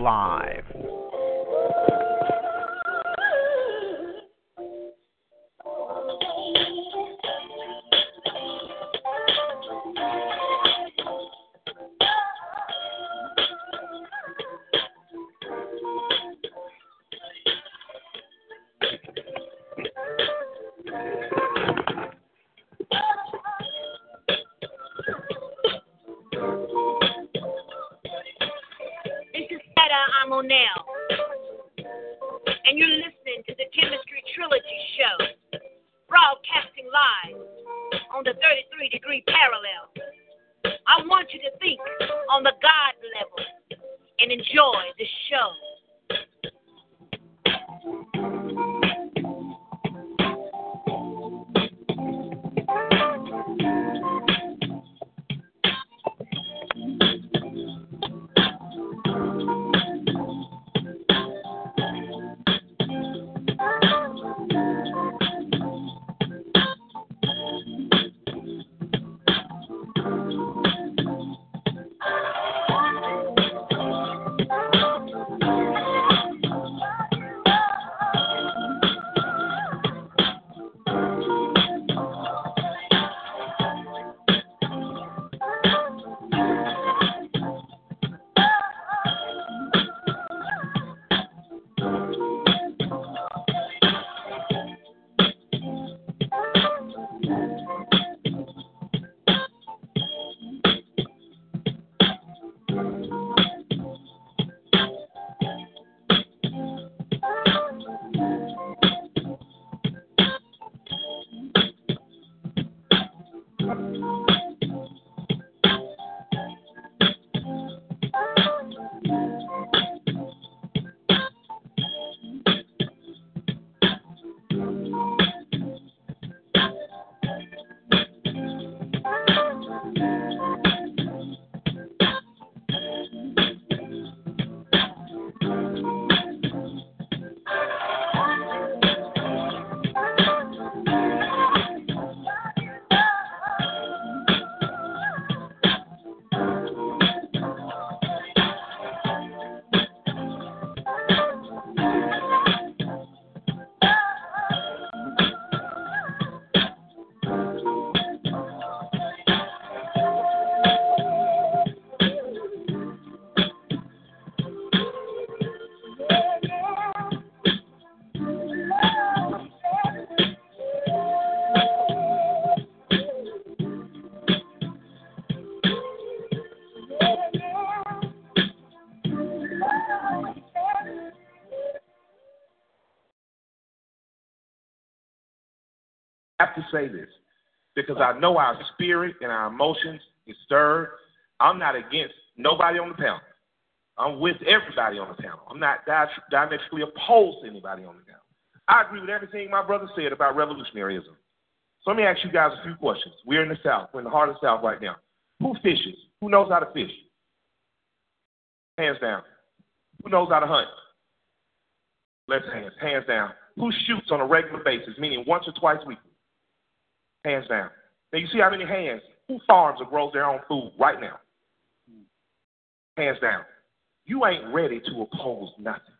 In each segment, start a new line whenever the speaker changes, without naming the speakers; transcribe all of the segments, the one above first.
Live.
Have to say this because I know our spirit and our emotions is stirred. I'm not against nobody on the panel. I'm with everybody on the panel. I'm not diametrically opposed to anybody on the panel. I agree with everything my brother said about revolutionaryism. So let me ask you guys a few questions. We're in the South. We're in the heart of the South right now. Who fishes? Who knows how to fish? Hands down. Who knows how to hunt? Left hands. Hands down. Who shoots on a regular basis, meaning once or twice weekly? Hands down. Now you see how many hands? Who farms or grows their own food right now? Hands down. You ain't ready to oppose nothing.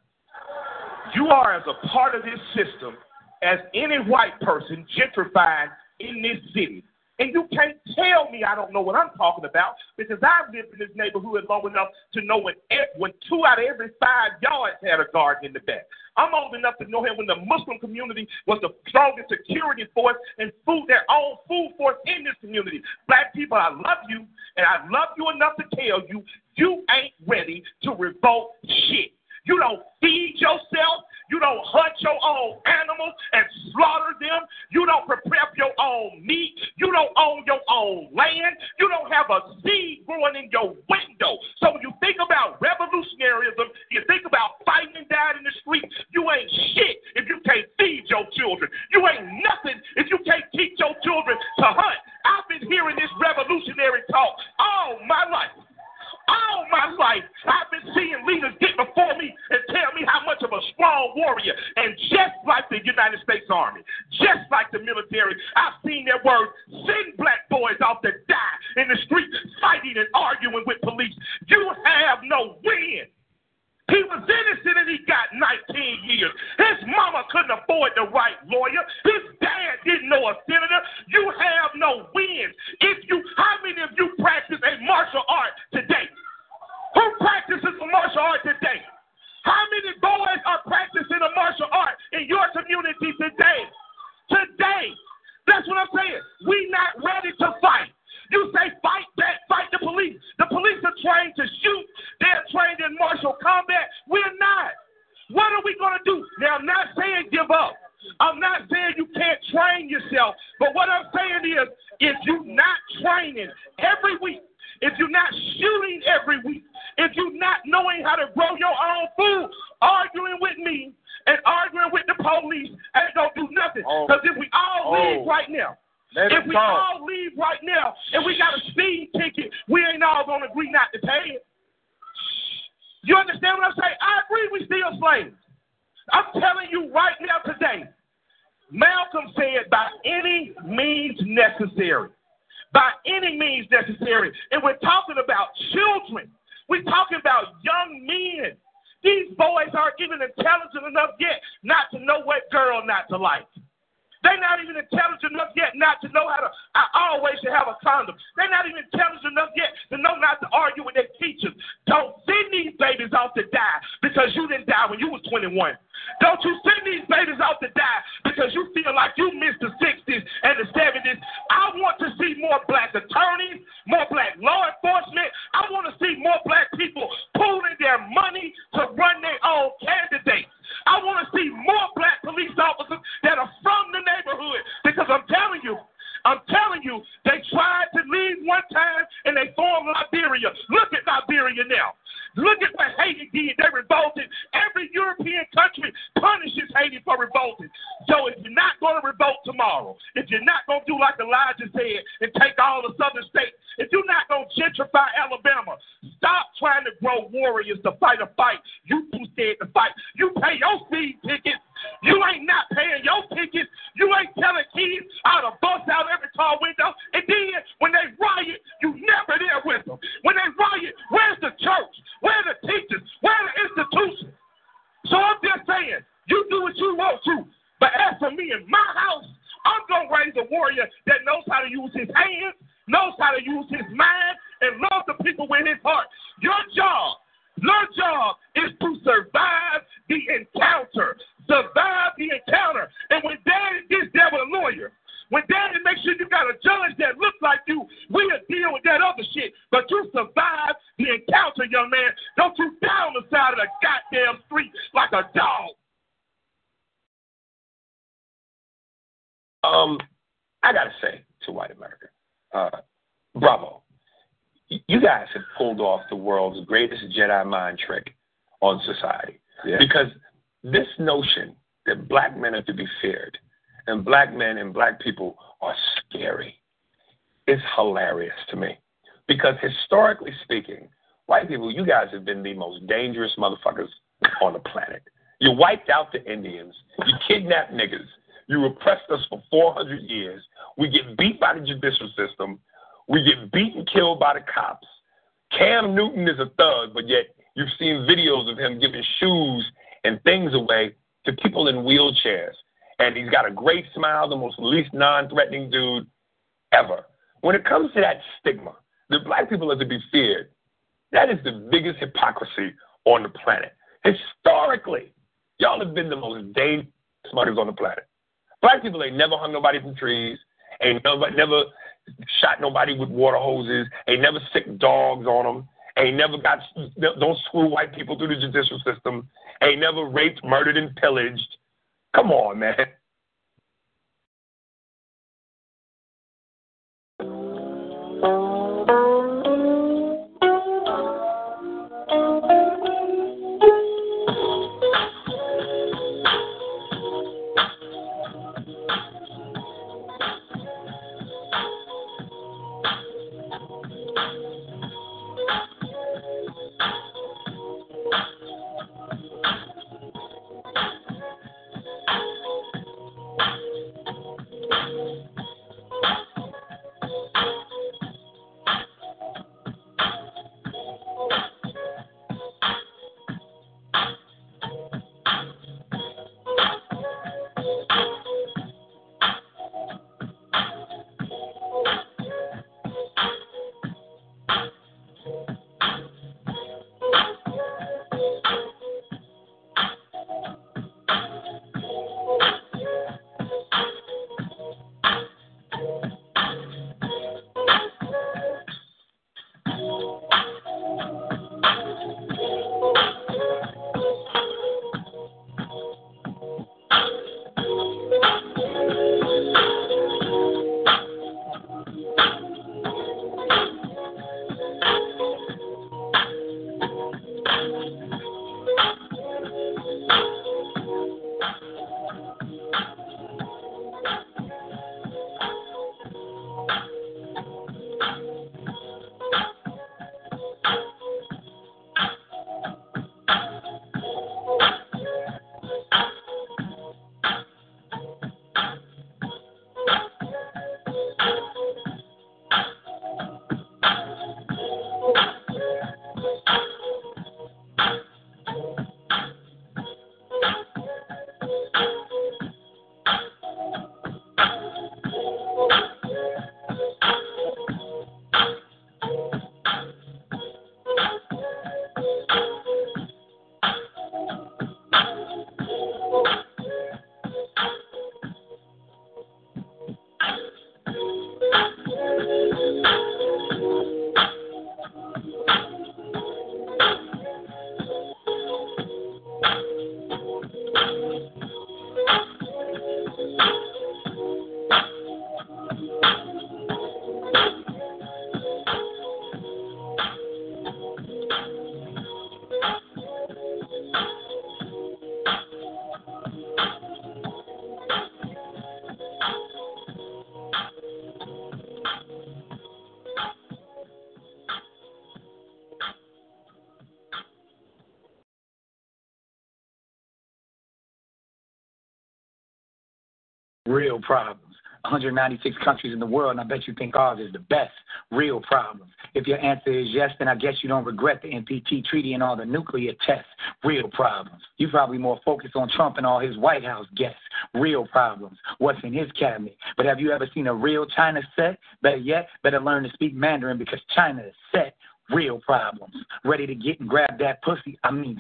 You are as a part of this system as any white person gentrified in this city. And you can't tell me I don't know what I'm talking about because I've lived in this neighborhood long enough to know when, when two out of every five yards had a garden in the back. I'm old enough to know him when the Muslim community was the strongest security force and food their own food force in this community. Black people, I love you, and I love you enough to tell you you ain't ready to revolt shit. You don't feed yourself. You don't hunt your own animals and slaughter them. You don't prepare your own meat. You don't own your own land. You don't have a seed growing in your window. So when you think about revolutionaryism, you think about fighting and dying in the street. You ain't shit if you can't feed your children. You ain't nothing if you can't teach your children to hunt. I've been hearing this revolutionary talk all my life all my life, I've been seeing leaders get before me and tell me how much of a strong warrior. And just like the United States Army, just like the military, I've seen their words send black boys off to die in the street fighting and arguing with police. You have no win. He was innocent and he got 19 years. His mama couldn't afford the right lawyer. His dad didn't know a senator. You have no wins. If you, how many of you practice a martial art today? Who practices a martial art today? How many boys are practicing a martial art in your community today? Today. That's what I'm saying. We not ready to fight. You say fight back, fight the police. The police are trained to shoot. They're trained in martial combat. We're not. What are we going to do? Now, I'm not saying give up. I'm not saying you can't train yourself. But what I'm saying is, if you're not training every week, if you're not shooting every week, if you're not knowing how to grow your own food, arguing with me and arguing with the police ain't going to do nothing. Because oh. if we all oh. leave right now, let if we talk. all leave right now and we got a speed ticket, we ain't all gonna agree not to pay it. You understand what I'm saying? I agree we still slaves. I'm telling you right now today, Malcolm said by any means necessary. By any means necessary. And we're talking about children. We're talking about young men. These boys aren't even intelligent enough yet not to know what girl not to like. They're not even intelligent enough yet not to know how to I always should have a condom. They're not even intelligent enough yet to know not to argue with their teachers. Don't send these babies off to die because you didn't die when you was 21. Don't you send these babies off to die because you feel like you missed the 60s and the 70s. I want to see more black attorneys, more black law enforcement. I want to see more black people pooling their money to run their own candidates. I want to see more black police officers that are from the neighborhood because I'm telling you, I'm telling you, they tried to leave
least non-threatening dude ever. When it comes to that stigma, that black people are to be feared, that is the biggest hypocrisy on the planet. Historically, y'all have been the most dangerous muggers on the planet. Black people ain't never hung nobody from trees, ain't never shot nobody with water hoses, ain't never sick dogs on them, ain't never got, don't screw white people through the judicial system, ain't never raped, murdered, and pillaged. Come on, man. phone.
Real problems. 196 countries in the world, and I bet you think ours is the best. Real problems. If your answer is yes, then I guess you don't regret the NPT treaty and all the nuclear tests. Real problems. You probably more focused on Trump and all his White House guests. Real problems. What's in his cabinet. But have you ever seen a real China set? Better yet, better learn to speak Mandarin because China is set real problems. Ready to get and grab that pussy, I mean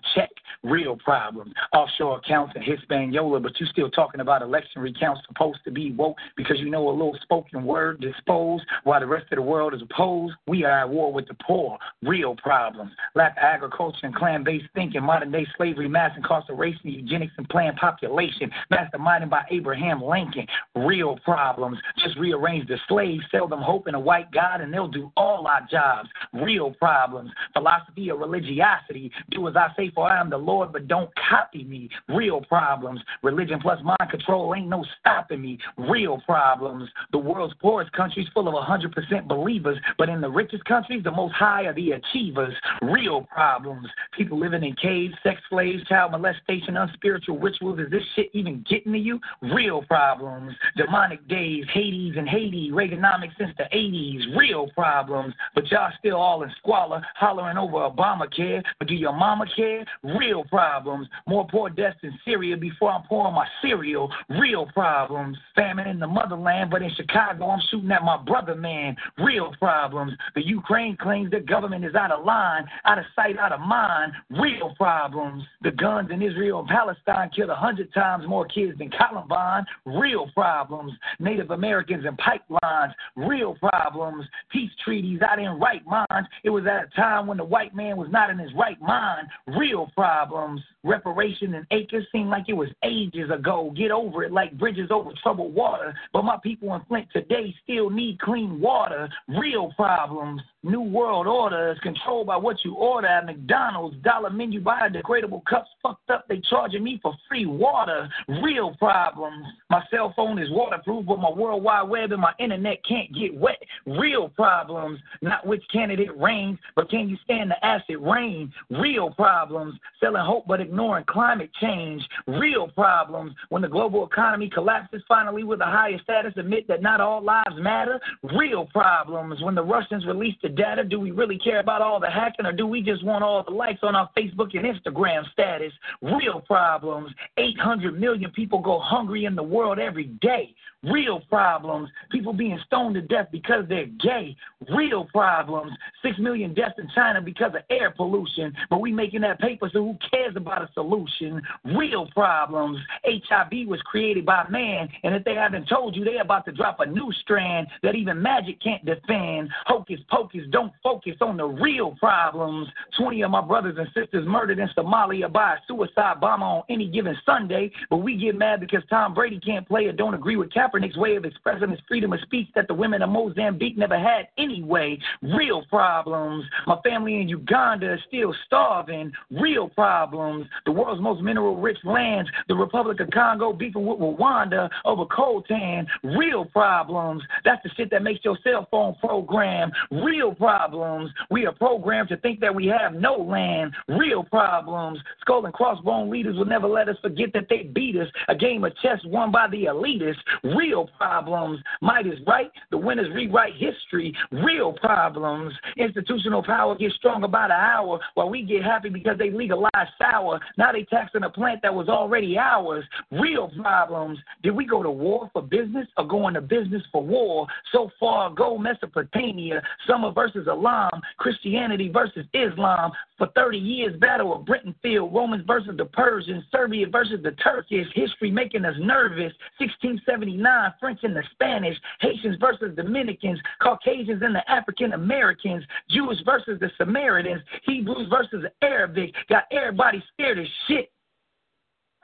real problems. Offshore accounts and Hispaniola, but you still talking about election recounts supposed to be woke because you know a little spoken word disposed while the rest of the world is opposed. We are at war with the poor, real problems. Lack of agriculture and clan-based thinking, modern day slavery, mass incarceration, eugenics and planned population, masterminded by Abraham Lincoln, real problems. Just rearrange the slaves, sell them hope in a white God, and they'll do all our jobs. Real problems. Philosophy or religiosity. Do as I say, for I am the Lord, but don't copy me. Real problems. Religion plus mind control ain't no stopping me. Real problems. The world's poorest countries full of 100% believers, but in the richest countries, the most high are the achievers. Real problems. People living in caves, sex slaves, child molestation, unspiritual rituals. Is this shit even getting to you? Real problems. Demonic days, Hades and Haiti, Reaganomics since the 80s. Real problems. But y'all still all in squalor, hollering over Obamacare. But do your mama care? Real problems. More poor deaths in Syria before I'm pouring my cereal. Real problems. Famine in the motherland, but in Chicago I'm shooting at my brother, man. Real problems. The Ukraine claims the government is out of line, out of sight, out of mind. Real problems. The guns in Israel and Palestine killed a hundred times more kids than Columbine. Real problems. Native Americans and pipelines. Real problems. Peace treaties out in right minds. It was at a time when the white man was not in his right mind. Real problems. Reparation and acres seemed like it was ages ago. Get over it like bridges over troubled water. But my people in Flint today still need clean water. Real problems. New World Order is controlled by what you order at McDonald's. Dollar menu biodegradable cups fucked up. They charging me for free water. Real problems. My cell phone is waterproof, but my World Wide Web and my internet can't get wet. Real problems. Not which candidate reigns, but can you stand the acid rain? Real problems. Selling hope but ignoring climate change. Real problems. When the global economy collapses finally with a higher status, admit that not all lives matter. Real problems. When the Russians release the data? Do we really care about all the hacking or do we just want all the likes on our Facebook and Instagram status? Real problems. 800 million people go hungry in the world every day. Real problems. People being stoned to death because they're gay. Real problems. Six million deaths in China because of air pollution. But we making that paper, so who cares about a solution? Real problems. HIV was created by man, and if they haven't told you, they're about to drop a new strand that even magic can't defend. Hocus pocus, don't focus on the real problems. 20 of my brothers and sisters murdered in Somalia by a suicide bomber on any given Sunday, but we get mad because Tom Brady can't play or don't agree with Kaepernick's way of expressing his freedom of speech that the women of Mozambique never had anyway. Real problems. My family in Uganda is still starving. Real problems. The world's most mineral rich lands. The Republic of Congo beefing with Rwanda over coltan. Real problems. That's the shit that makes your cell phone program. Real problems. We are programmed to think that we have no land. Real problems. Skull and crossbone leaders will never let us forget that they beat us. A game of chess won by the elitists real problems. Might is right, the winners rewrite history, real problems. Institutional power gets stronger by the hour while we get happy because they legalize sour. Now they taxing a plant that was already ours, real problems. Did we go to war for business or go into business for war? So far go Mesopotamia, Sumer versus Elam, Christianity versus Islam. For 30 years, Battle of Britain Field, Romans versus the Persians, Serbia versus the Turkish, history making us nervous. 1679 French and the Spanish, Haitians versus Dominicans, Caucasians and the African Americans, Jews versus the Samaritans, Hebrews versus the Arabic. Got everybody scared as shit.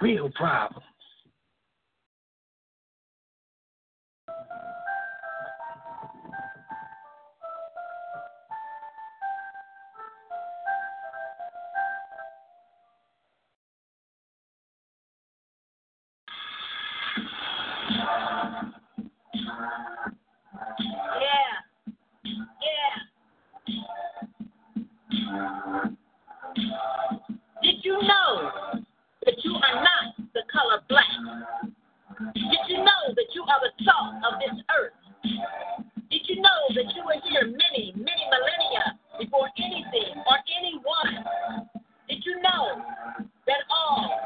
Real problems.
Black? Did you know that you are the salt of this earth? Did you know that you were here many, many millennia before anything or anyone? Did you know that all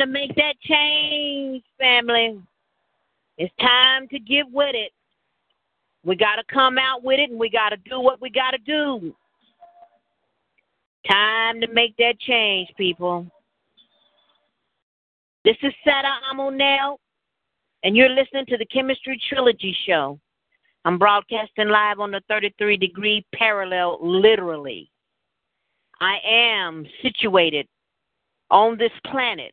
to make that change,
family. It's time to get with it. We got to come out with it and we got to do what we got to do. Time to make that change, people. This is Sada Amonel, and you're listening to the Kemetstry Trilogy Show. I'm broadcasting live on the 33 degree parallel, literally. I am situated on this planet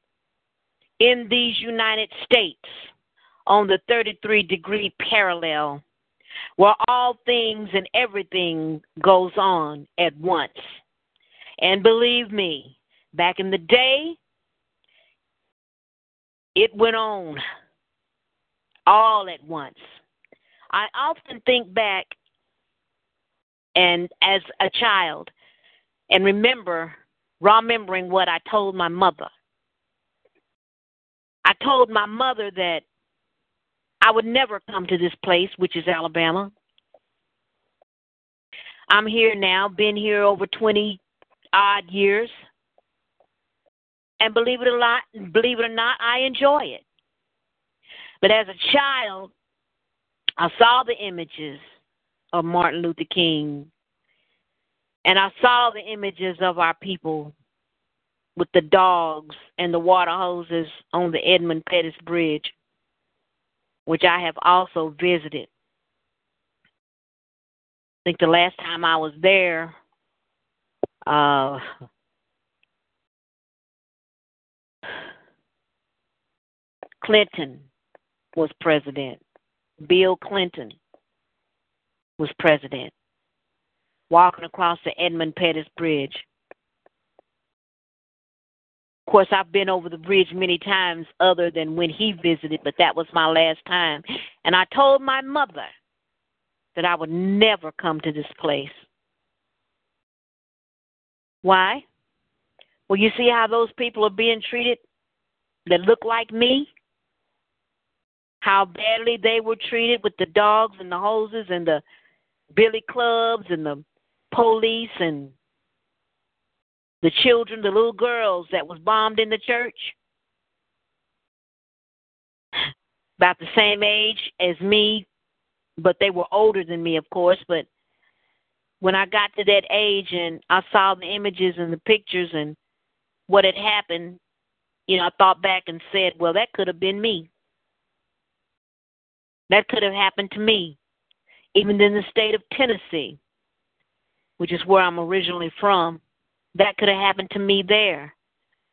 in these United States on the 33 degree parallel where all things and everything goes on at once. And believe me, back in the day, it went on all at once. I often think back and as a child and remember remembering what I told my mother. I told my mother that I would never come to this place, which is Alabama. I'm here now, been here over 20 odd years. And believe it or not, believe it or not, I enjoy it. But as a child, I saw the images of Martin Luther King. And I saw the images of our people with the dogs and the water hoses on the Edmund Pettus Bridge, which I have also visited. I think the last time I was there, uh, Clinton was president. Bill Clinton was president. Walking across the Edmund Pettus Bridge. Of course, I've been over the bridge many times other than when he visited, but that was my last time. And I told my mother that I would never come to this place. Why? Well, you see how those people are being treated that look like me? how badly they were treated with the dogs and the hoses and the billy clubs and the police and the children, the little girls that was bombed in the church. About the same age as me, but they were older than me, of course. But when I got to that age and I saw the images and the pictures and what had happened, you know, I thought back and said, well, that could have been me. That could have happened to me, even in the state of Tennessee, which is where I'm originally from. That could have happened to me there.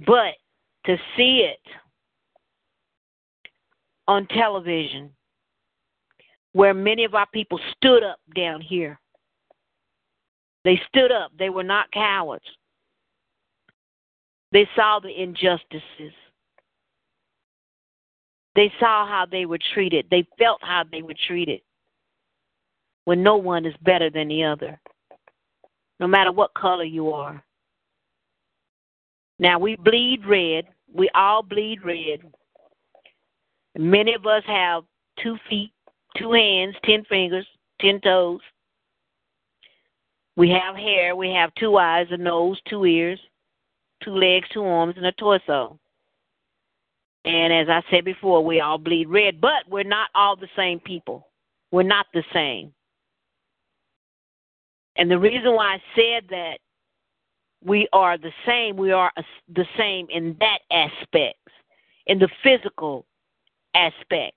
But to see it on television, where many of our people stood up down here, they stood up, they were not cowards. They saw the injustices. They saw how they were treated. They felt how they were treated. When no one is better than the other, no matter what color you are. Now we bleed red. We all bleed red. Many of us have two feet, two hands, ten fingers, ten toes. We have hair. We have two eyes, a nose, two ears, two legs, two arms, and a torso. And as I said before, we all bleed red, but we're not all the same people. We're not the same. And the reason why I said that we are the same, we are the same in that aspect, in the physical aspect.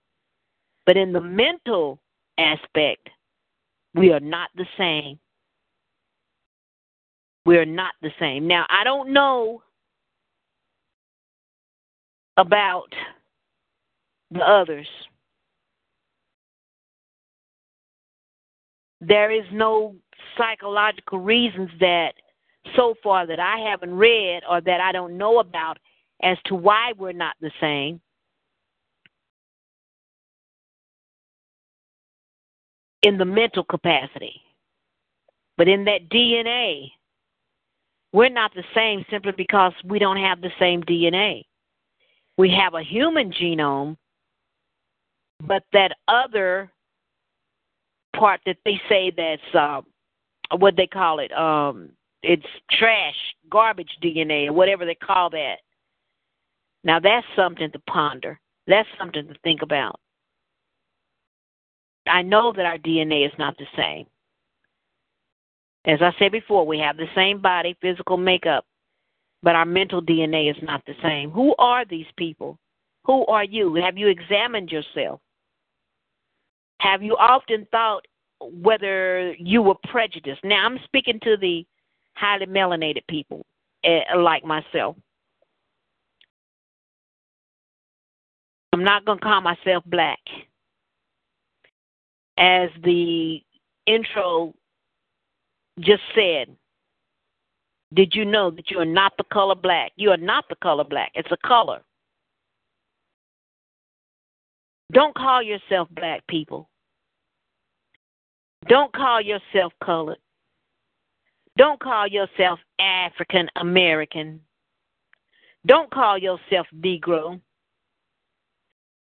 But in the mental aspect, we are not the same. We are not the same. Now, I don't know about the others. There is no psychological reasons that so far that I haven't read or that I don't know about as to why we're not the same. In the mental capacity. But in that DNA, we're not the same simply because we don't have the same DNA we have a human genome, but that other part that they say that's uh, what they call it, um, it's trash, garbage DNA, or whatever they call that. Now that's something to ponder. That's something to think about. I know that our DNA is not the same. As I said before, we have the same body, physical makeup, but our mental DNA is not the same. Who are these people? Who are you? Have you examined yourself? Have you often thought whether you were prejudiced? Now, I'm speaking to the highly melanated people uh, like myself. I'm not going to call myself black. As the intro just said, did you know that you are not the color black? You are not the color black. It's a color. Don't call yourself black people. Don't call yourself colored. Don't call yourself African American. Don't call yourself Negro.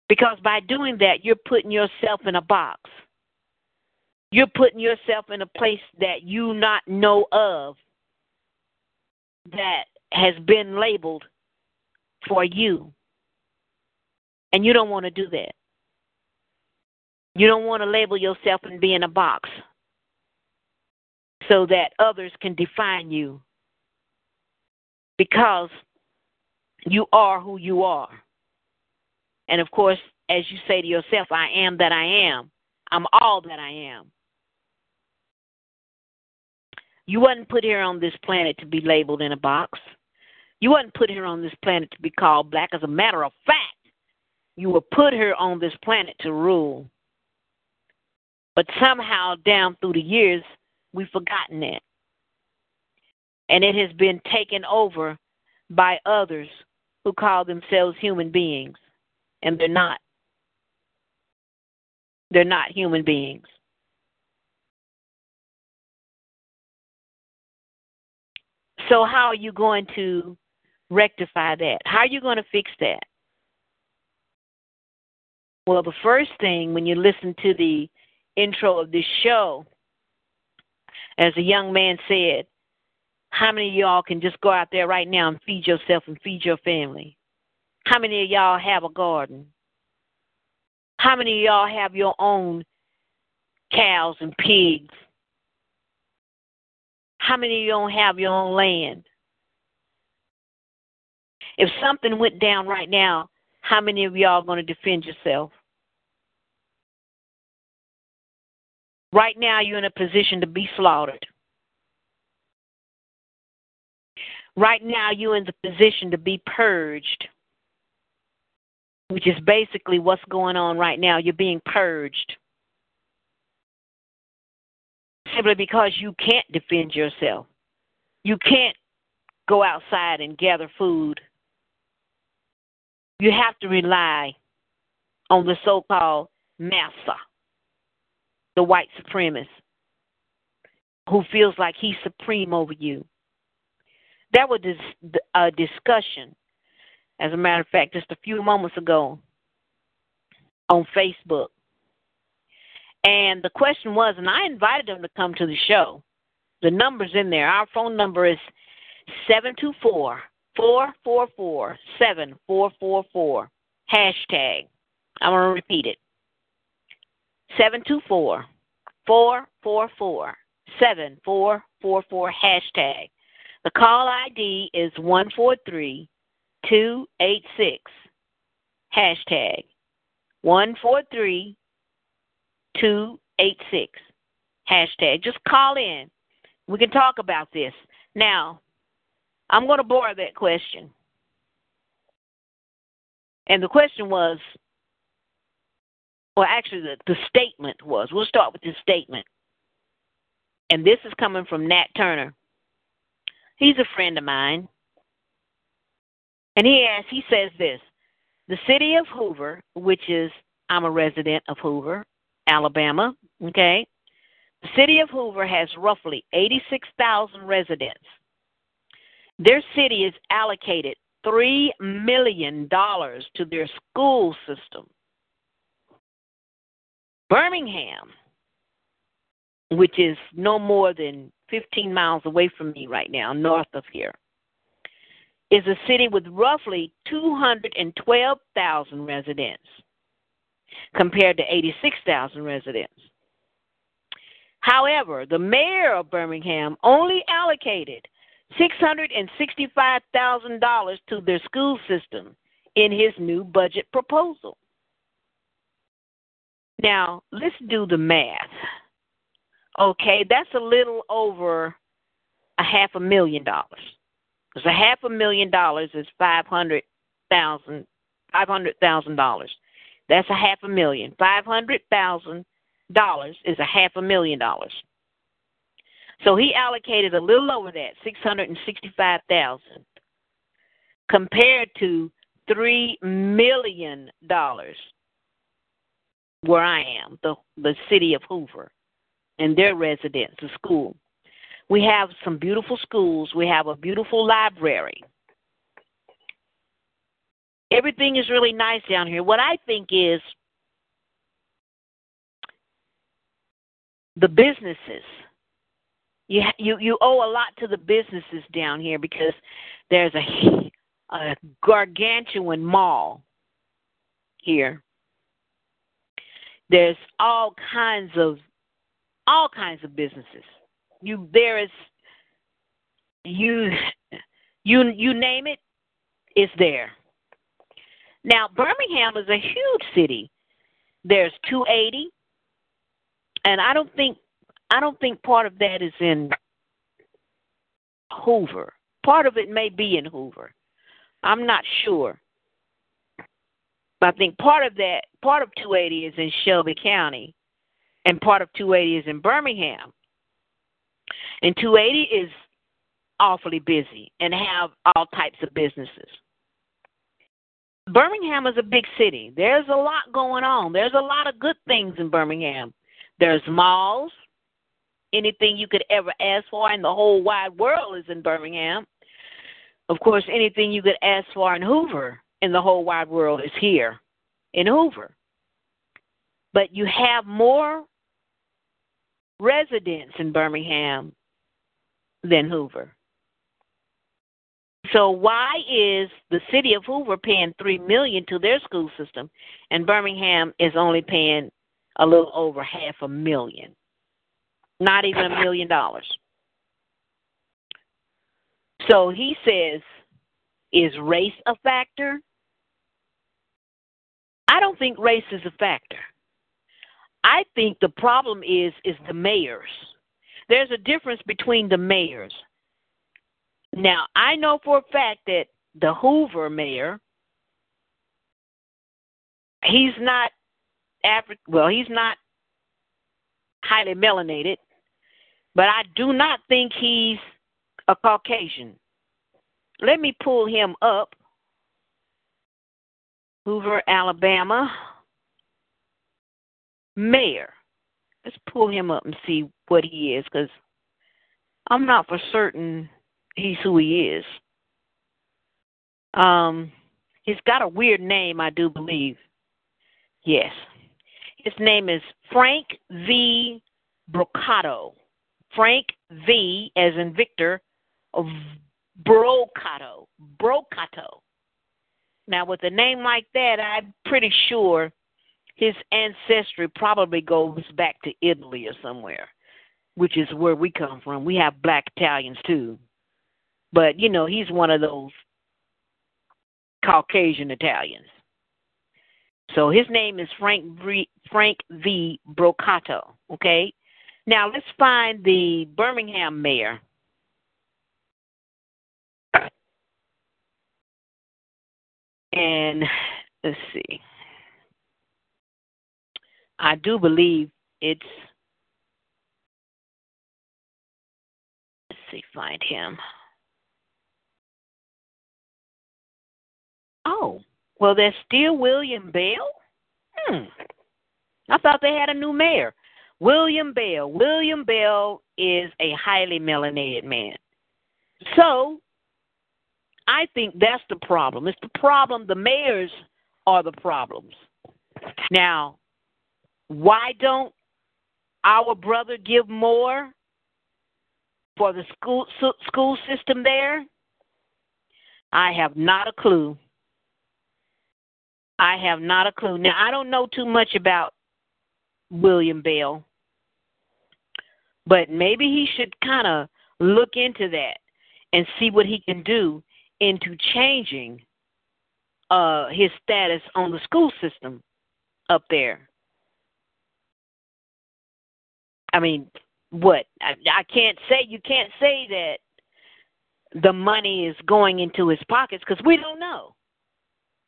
Because by doing that, you're putting yourself in a box. You're putting yourself in a place that you not know of that has been labeled for you. And you don't want to do that. You don't want to label yourself and be in a box so that others can define you because you are who you are. And of course, as you say to yourself, I am that I am. I'm all that I am. You wasn't put here on this planet to be labeled in a box. You wasn't put here on this planet to be called black. As a matter of fact, you were put here on this planet to rule. But somehow, down through the years, we've forgotten that. And it has been taken over by others who call themselves human beings. And they're not. They're not human beings. So, how are you going to rectify that? How are you going to fix that? Well, the first thing when you listen to the intro of this show, as a young man said, how many of y'all can just go out there right now and feed yourself and feed your family? How many of y'all have a garden? How many of y'all have your own cows and pigs? How many of you don't have your own land? If something went down right now, how many of y'all going to defend yourself? Right now, you're in a position to be slaughtered. Right now, you're in the position to be purged, which is basically what's going on right now. You're being purged simply because you can't defend yourself. You can't go outside and gather food. You have to rely on the so called massa the white supremacist who feels like he's supreme over you. That was a discussion, as a matter of fact, just a few moments ago on Facebook. And the question was, and I invited them to come to the show. The number's in there. Our phone number is 724 444 7444. Hashtag. I'm going to repeat it 724 444 7444 hashtag. The call ID is 143 286 hashtag 143 286 hashtag. Just call in. We can talk about this. Now, I'm going to borrow that question. And the question was well, actually, the, the statement was we'll start with the statement. And this is coming from Nat Turner. He's a friend of mine. And he asks, he says this The city of Hoover, which is, I'm a resident of Hoover, Alabama, okay? The city of Hoover has roughly 86,000 residents. Their city is allocated $3 million to their school system. Birmingham, which is no more than 15 miles away from me right now, north of here, is a city with roughly 212,000 residents compared to 86,000 residents. However, the mayor of Birmingham only allocated $665,000 to their school system in his new budget proposal. Now, let's do the math. Okay, that's a little over a half a million dollars. Because a half a million dollars is five hundred thousand five hundred thousand dollars. That's a half a million. Five hundred thousand dollars is a half a million dollars. So he allocated a little over that, six hundred and sixty-five thousand, compared to three million dollars where I am, the the city of Hoover, and their residents, the school. We have some beautiful schools. We have a beautiful library. Everything is really nice down here. What I think is the businesses. You you you owe a lot to the businesses down here because there's a a gargantuan mall here. There's all kinds of all kinds of businesses. You there is you you you name it, it's there. Now Birmingham is a huge city. There's 280, and I don't think I don't think part of that is in Hoover. Part of it may be in Hoover. I'm not sure. But I think part of that, part of 280 is in Shelby County, and part of 280 is in Birmingham. And 280 is awfully busy and have all types of businesses. Birmingham is a big city. There's a lot going on. There's a lot of good things in Birmingham. There's malls. Anything you could ever ask for in the whole wide world is in Birmingham. Of course, anything you could ask for in Hoover in the whole wide world is here in Hoover. But you have more residents in Birmingham than Hoover. So why is the city of Hoover paying three million to their school system and Birmingham is only paying a little over half a million? Not even a million dollars. So he says, is race a factor? I don't think race is a factor. I think the problem is is the mayors. There's a difference between the mayors. Now, I know for a fact that the Hoover mayor, he's not African. Well, he's not highly melanated, but I do not think he's a Caucasian. Let me pull him up. Hoover, Alabama. Mayor. Let's pull him up and see what he is because I'm not for certain he's who he is. Um, he's got a weird name, I do believe. Yes. His name is Frank V. Brocato. Frank V, as in Victor, of Brocato. Brocato. Now, with a name like that, I'm pretty sure his ancestry probably goes back to Italy or somewhere, which is where we come from. We have black Italians too. But, you know, he's one of those Caucasian Italians. So his name is Frank v, Frank V. Brocato. Okay. Now let's find the Birmingham mayor. And let's see. I do believe it's let's see, find him. Oh, well, there's still William Bell. Hmm. I thought they had a new mayor. William Bell. William Bell is a highly melanated man. So I think that's the problem. It's the problem. The mayors are the problems. Now, why don't our brother give more for the school school system there? I have not a clue. I have not a clue. Now, I don't know too much about William Bell, but maybe he should kind of look into that and see what he can do into changing uh, his status on the school system up there. I mean, what? I, I can't say you can't say that the money is going into his pockets because we don't know.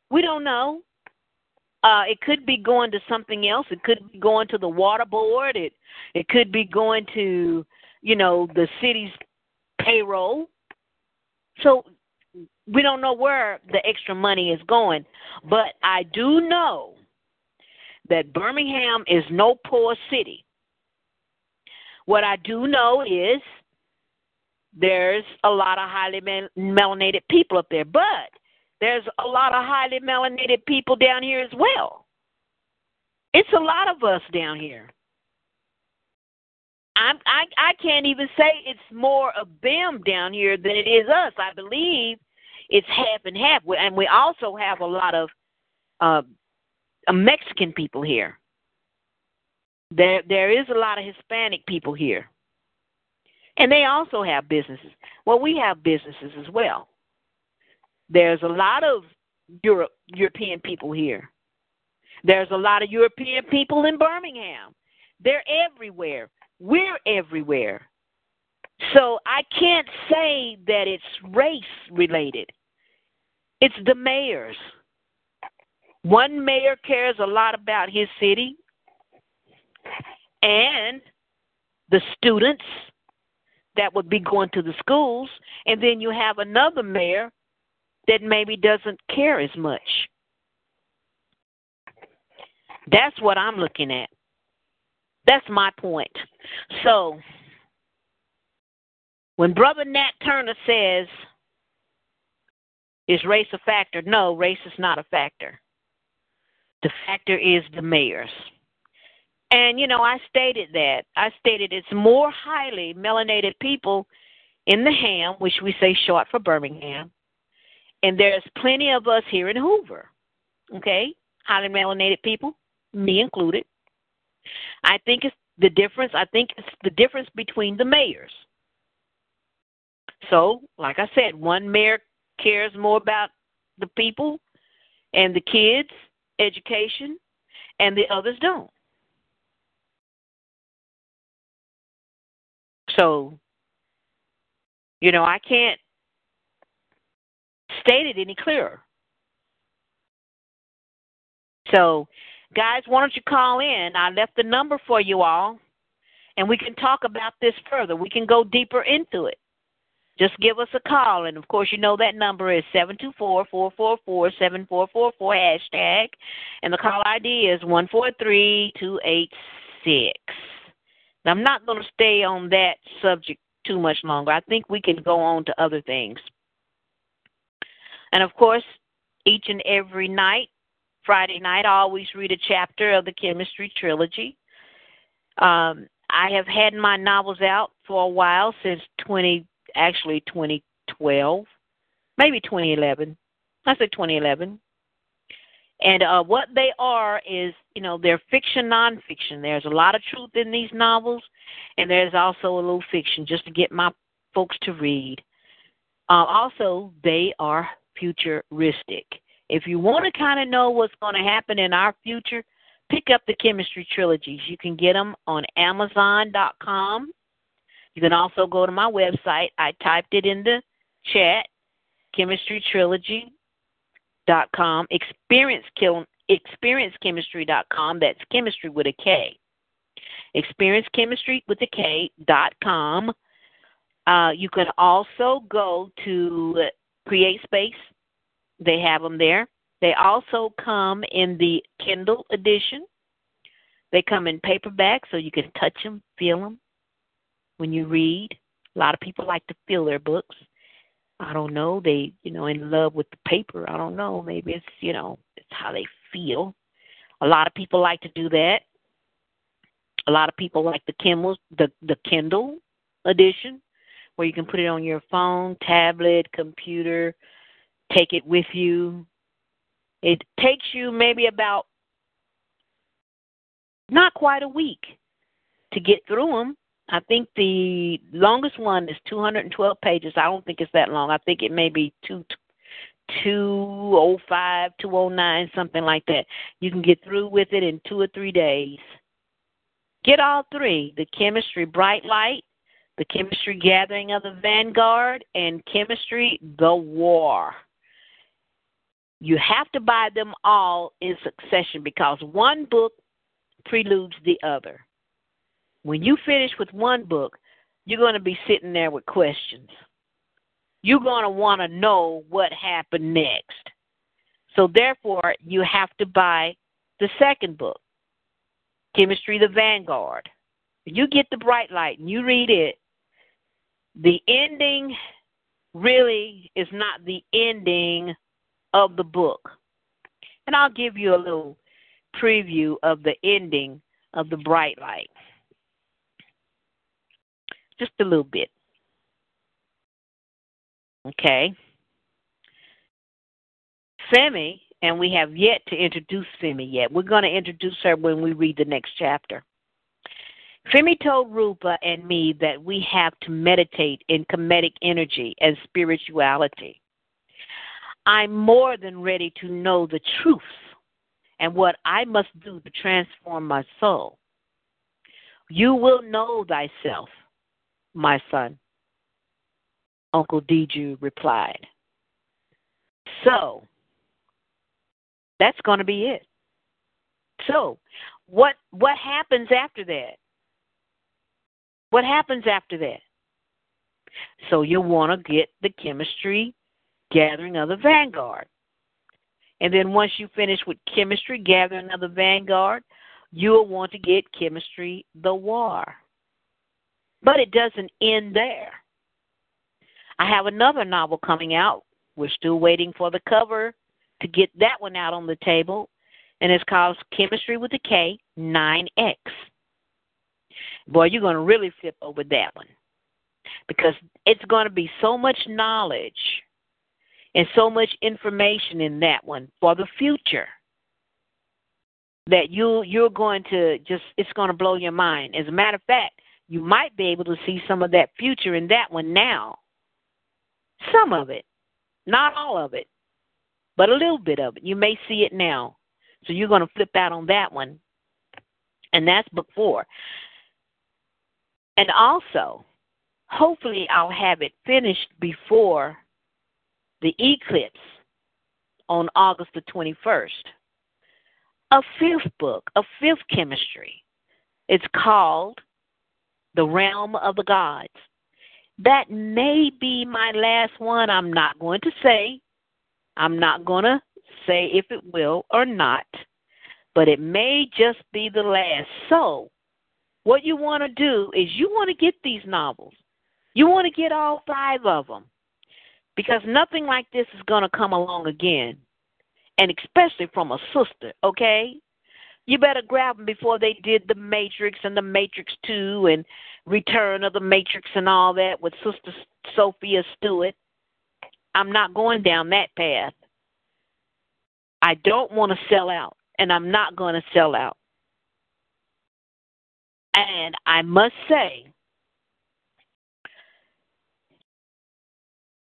We don't know. Uh, it could be going to something else. It could be going to the water board. It it could be going to, you know, the city's payroll. So we don't know where the extra money is going. But I do know that Birmingham is no poor city. What I do know is there's a lot of highly melanated people up there, but there's a lot of highly melanated people down here as well. It's a lot of us down here. I'm, I I can't even say it's more of them down here than it is us. I believe it's half and half, and we also have a lot of uh, Mexican people here. There there is a lot of Hispanic people here, and they also have businesses. Well, we have businesses as well. There's a lot of Europe European people here. There's a lot of European people in Birmingham. They're everywhere. We're everywhere. So I can't say that it's race related. It's the mayors. One mayor cares a lot about his city and the students that would be going to the schools, and then you have another mayor that maybe doesn't care as much. That's what I'm looking at. That's my point. So, when Brother Nat Turner says, is race a factor? No, race is not a factor. The factor is the mayors. And, you know, I stated that. I stated it's more highly melanated people in the ham, which we say short for Birmingham, and there's plenty of us here in Hoover, okay? Highly melanated people, me included. I think it's the difference. I think it's the difference between the mayors. So, like I said, one mayor cares more about the people and the kids' education, and the others don't. So, you know, I can't state it any clearer. So, guys, why don't you call in? I left the number for you all, and we can talk about this further. We can go deeper into it. Just give us a call, and of course, you know that number is seven two four four four four seven four four four hashtag, and the call ID is one four three two eight six. I'm not going to stay on that subject too much longer. I think we can go on to other things. And of course, each and every night, Friday night, I always read a chapter of the Kemetstry trilogy. Um, I have had my novels out for a while since 20, actually 2012, maybe 2011. I say 2011. And uh, what they are is, you know, they're fiction, nonfiction. There's a lot of truth in these novels, and there's also a little fiction just to get my folks to read. Uh, also, they are futuristic. If you want to kind of know what's going to happen in our future, pick up the Kemetstry trilogies. You can get them on Amazon.com. You can also go to my website. I typed it in the chat, kemetstrytrilogy.com, experience, experiencekemetstry.com. That's Kemetstry with a K. Experience with a K dot com. Uh, you can also go to Create Space. They have them there. They also come in the Kindle edition. They come in paperback so you can touch them, feel them when you read. A lot of people like to feel their books. I don't know. They, you know, in love with the paper. I don't know. Maybe it's, you know, it's how they feel. A lot of people like to do that. A lot of people like the Kindle, the the Kindle edition where you can put it on your phone, tablet, computer, take it with you. It takes you maybe about not quite a week to get through them. I think the longest one is 212 pages. I don't think it's that long. I think it may be two, 205, 209, something like that. You can get through with it in two or three days. Get all three the Kemetstry bright light, The Kemetstry Gathering of the Vanguard and Kemetstry The War. You have to buy them all in succession because one book preludes the other. When you finish with one book, you're going to be sitting there with questions. You're going to want to know what happened next. So, therefore, you have to buy the second book, Kemetstry the Vanguard. You get the bright light and you read it. The ending really is not the ending of the book. And I'll give you a little preview of the ending of the bright light. Just a little bit. Okay. Femi, and we have yet to introduce Femi yet. We're going to introduce her when we read the next chapter. Femi told Rupa and me that we have to meditate in Kemetic energy and spirituality. I'm more than ready to know the truth and what I must do to transform my soul. You will know thyself, my son, Uncle Diju replied. So, that's going to be it. So, what what happens after that? What happens after that? So you'll want to get the Kemetstry gathering of the vanguard. And then once you finish with Kemetstry gathering of the vanguard, you'll want to get Kemetstry the war. But it doesn't end there. I have another novel coming out. We're still waiting for the cover to get that one out on the table, and it's called Kemetstry with a K 9X. Boy, you're going to really flip over that one because it's going to be so much knowledge and so much information in that one for the future that you you're going to just it's going to blow your mind. As a matter of fact, you might be able to see some of that future in that one now. Some of it, not all of it, but a little bit of it. You may see it now. So you're going to flip out on that one. And that's before. And also, hopefully, I'll have it finished before the eclipse on August the 21st. A fifth book, a fifth Kemetstry. It's called The Realm of the Gods. That may be my last one. I'm not going to say. I'm not going to say if it will or not, but it may just be the last. So, what you want to do is you want to get these novels. You want to get all five of them because nothing like this is going to come along again, and especially from a sister, okay? You better grab them before they did The Matrix and The Matrix 2 and Return of the Matrix and all that with Sister Sophia Stewart. I'm not going down that path. I don't want to sell out, and I'm not going to sell out. And I must say,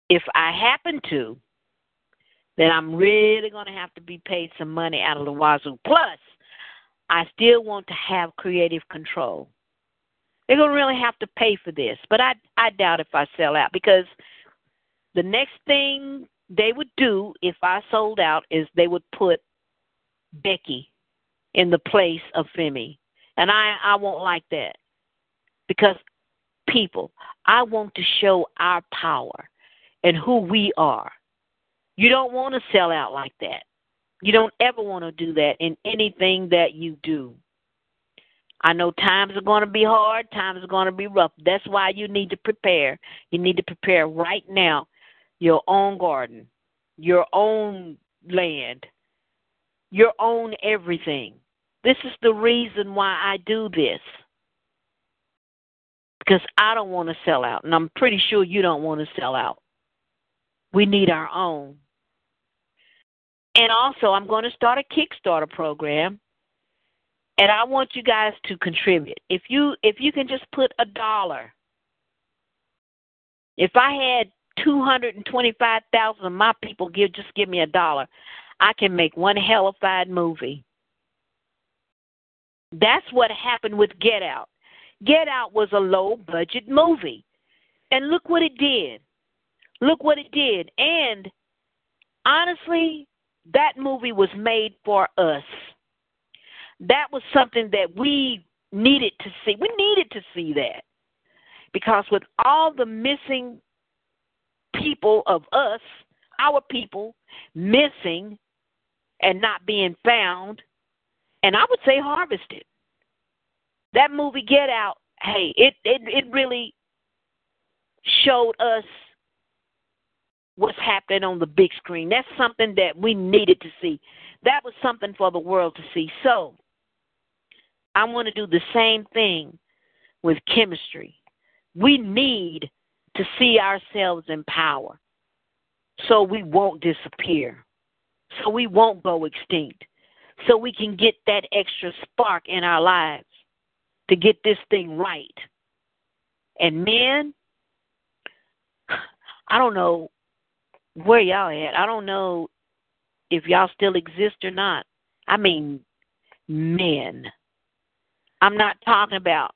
if I happen to, then I'm really going to have to be paid some money out of the wazoo. Plus, I still want to have creative control. They're going to really have to pay for this, but I I doubt if I sell out because the next thing they would do if I sold out is they would put Becky in the place of Femi. And I, I won't like that. Because people, I want to show our power and who we are. You don't want to sell out like that. You don't ever want to do that in anything that you do. I know times are going to be hard, times are going to be rough. That's why you need to prepare. You need to prepare right now your own garden, your own land, your own everything. This is the reason why I do this. Because I don't want to sell out, and I'm pretty sure you don't want to sell out. We need our own. And also, I'm going to start a Kickstarter program, and I want you guys to contribute. If you if you can just put a dollar. If I had 225,000 of my people give just give me a dollar, I can make one hellified movie. That's what happened with Get Out. Get Out was a low budget movie. And look what it did. Look what it did. And honestly, that movie was made for us. That was something that we needed to see. We needed to see that. Because with all the missing people of us, our people missing and not being found, and I would say harvested. That movie Get Out, hey, it it it really showed us what's happening on the big screen. That's something that we needed to see. That was something for the world to see. So, I want to do the same thing with Kemetstry. We need to see ourselves in power so we won't disappear, so we won't go extinct, so we can get that extra spark in our lives to get this thing right. And men, I don't know where y'all at. I don't know if y'all still exist or not. I mean, men. I'm not talking about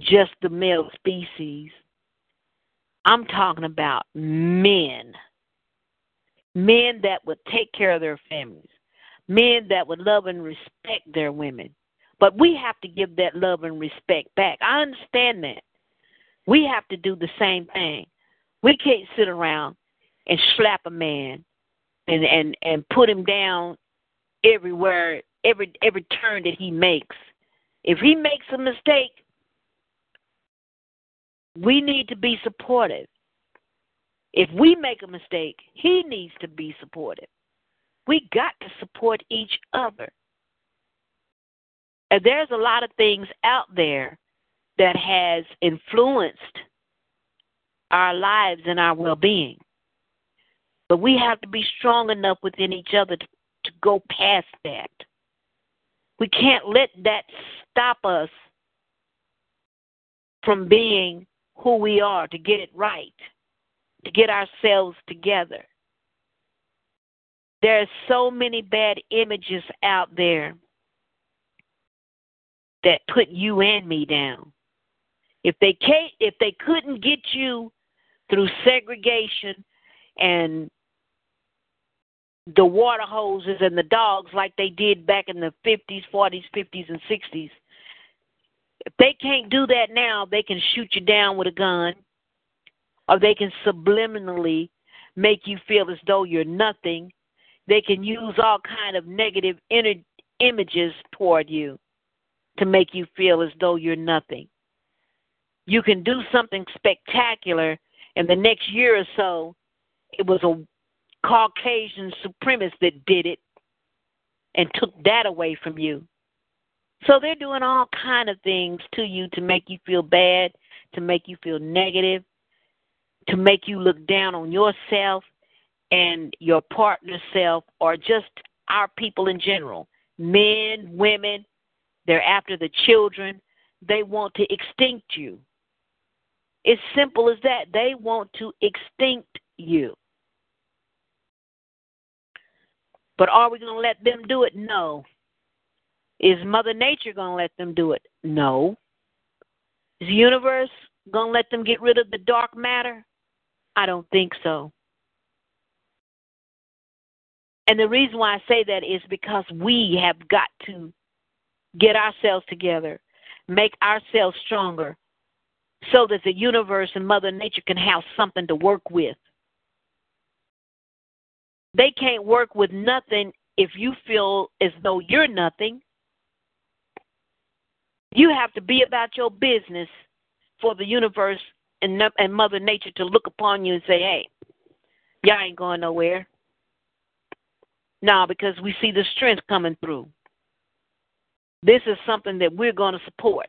just the male species. I'm talking about men. Men that would take care of their families. Men that would love and respect their women. But we have to give that love and respect back. I understand that. We have to do the same thing. We can't sit around and slap a man and and and put him down everywhere every every turn that he makes. If he makes a mistake, we need to be supportive. If we make a mistake, he needs to be supportive. We got to support each other. And there's a lot of things out there that has influenced our lives and our well-being. But we have to be strong enough within each other to, to go past that. We can't let that stop us from being who we are, to get it right, to get ourselves together. There are so many bad images out there that put you and me down. If they can't, if they couldn't get you through segregation and the water hoses and the dogs like they did back in the 50s, 40s, 50s, and 60s, if they can't do that now, they can shoot you down with a gun, or they can subliminally make you feel as though you're nothing. They can use all kind of negative inner images toward you to make you feel as though you're nothing. You can do something spectacular, and the next year or so, it was a Caucasian supremacist that did it and took that away from you. So they're doing all kind of things to you to make you feel bad, to make you feel negative, to make you look down on yourself and your partner self or just our people in general. Men, women, they're after the children. They want to extinct you. It's simple as that. They want to extinct you. But are we going to let them do it? No. Is Mother Nature going to let them do it? No. Is the universe going to let them get rid of the dark matter? I don't think so. And the reason why I say that is because we have got to get ourselves together, make ourselves stronger, so that the universe and Mother Nature can have something to work with. They can't work with nothing if you feel as though you're nothing. You have to be about your business for the universe and, and Mother Nature to look upon you and say, hey, y'all ain't going nowhere. No, because we see the strength coming through. This is something that we're going to support.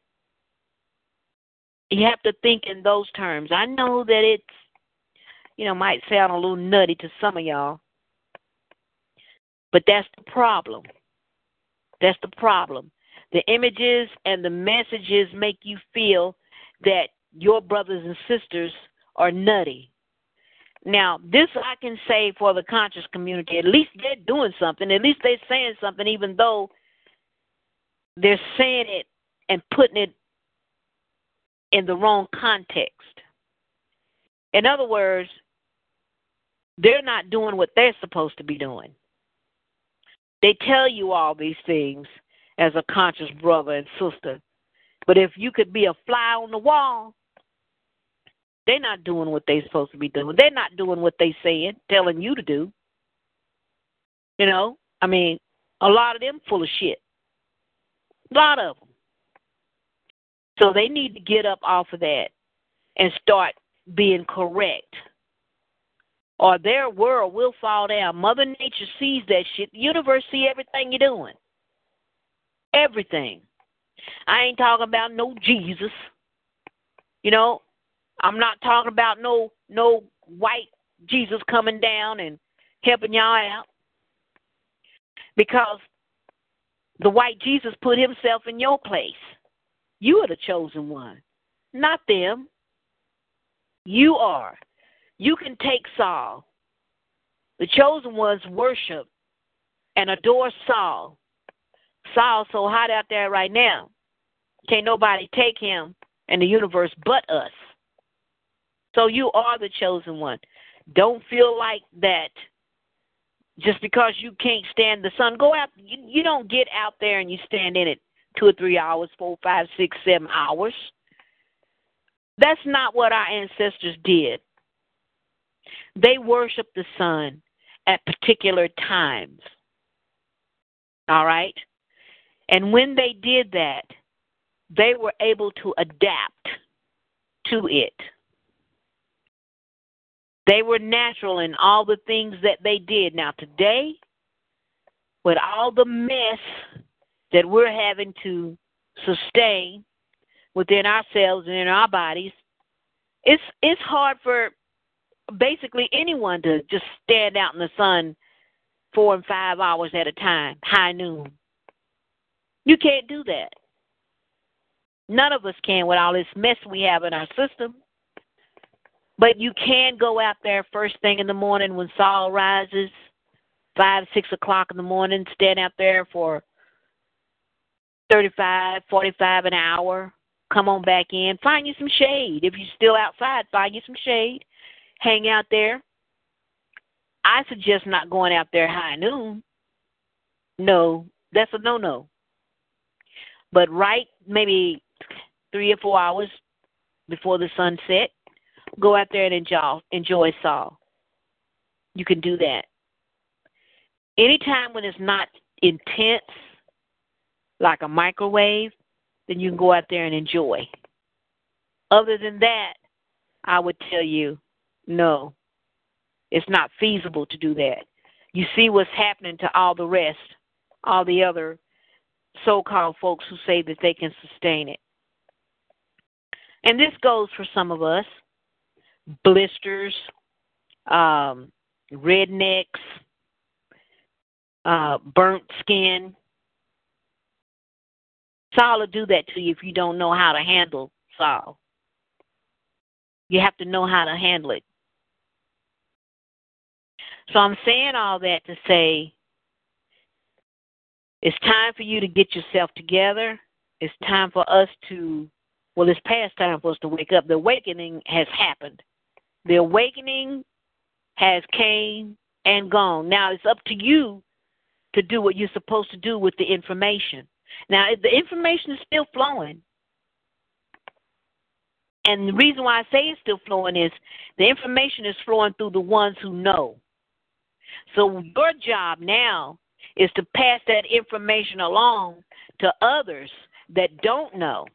You have to think in those terms. I know that it's, you know, might sound a little nutty to some of y'all, but that's the problem. That's the problem. The images and the messages make you feel that your brothers and sisters are nutty. Now, this I can say for the conscious community. At least they're doing something. At least they're saying something, even though they're saying it and putting it in the wrong context. In other words, they're not doing what they're supposed to be doing. They tell you all these things as a conscious brother and sister. But if you could be a fly on the wall, they're not doing what they're supposed to be doing. They're not doing what they saying, telling you to do. You know, I mean, a lot of them full of shit. A lot of them. So they need to get up off of that and start being correct. Or their world will fall down. Mother Nature sees that shit. The universe see everything you're doing. Everything. I ain't talking about no Jesus. You know, I'm not talking about no no white Jesus coming down and helping y'all out. Because the white Jesus put himself in your place. You are the chosen one, not them. You are. You can take Sol. The chosen ones worship and adore Sol. Sol's so hot out there right now. Can't nobody take him in the universe but us. So you are the chosen one. Don't feel like that just because you can't stand the sun. Go out. You, you don't get out there and you stand in it two or three hours, four, five, six, seven hours. That's not what our ancestors did. They worshiped the sun at particular times. All right? And when they did that, they were able to adapt to it. They were natural in all the things that they did. Now, today, with all the mess that we're having to sustain within ourselves and in our bodies, it's it's hard for basically anyone to just stand out in the sun four and five hours at a time, high noon. You can't do that. None of us can with all this mess we have in our system. But you can go out there first thing in the morning when Sol rises, five, six o'clock in the morning, stand out there for 35, 45 an hour. Come on back in. Find you some shade. If you're still outside, find you some shade. Hang out there. I suggest not going out there high noon. No, that's a no no. But right maybe three or four hours before the sun set, go out there and enjoy enjoy Sol. You can do that. Anytime when it's not intense, like a microwave, then you can go out there and enjoy. Other than that, I would tell you, no, it's not feasible to do that. You see what's happening to all the rest, all the other so called folks who say that they can sustain it. And this goes for some of us blisters, um, rednecks, uh, burnt skin. Sol will do that to you if you don't know how to handle Sol. You have to know how to handle it. So I'm saying all that to say it's time for you to get yourself together. It's time for us to, well, it's past time for us to wake up. The awakening has happened. The awakening has came and gone. Now it's up to you to do what you're supposed to do with the information. Now the information is still flowing. And the reason why I say it's still flowing is the information is flowing through the ones who know. So your job now is to pass that information along to others that don't know.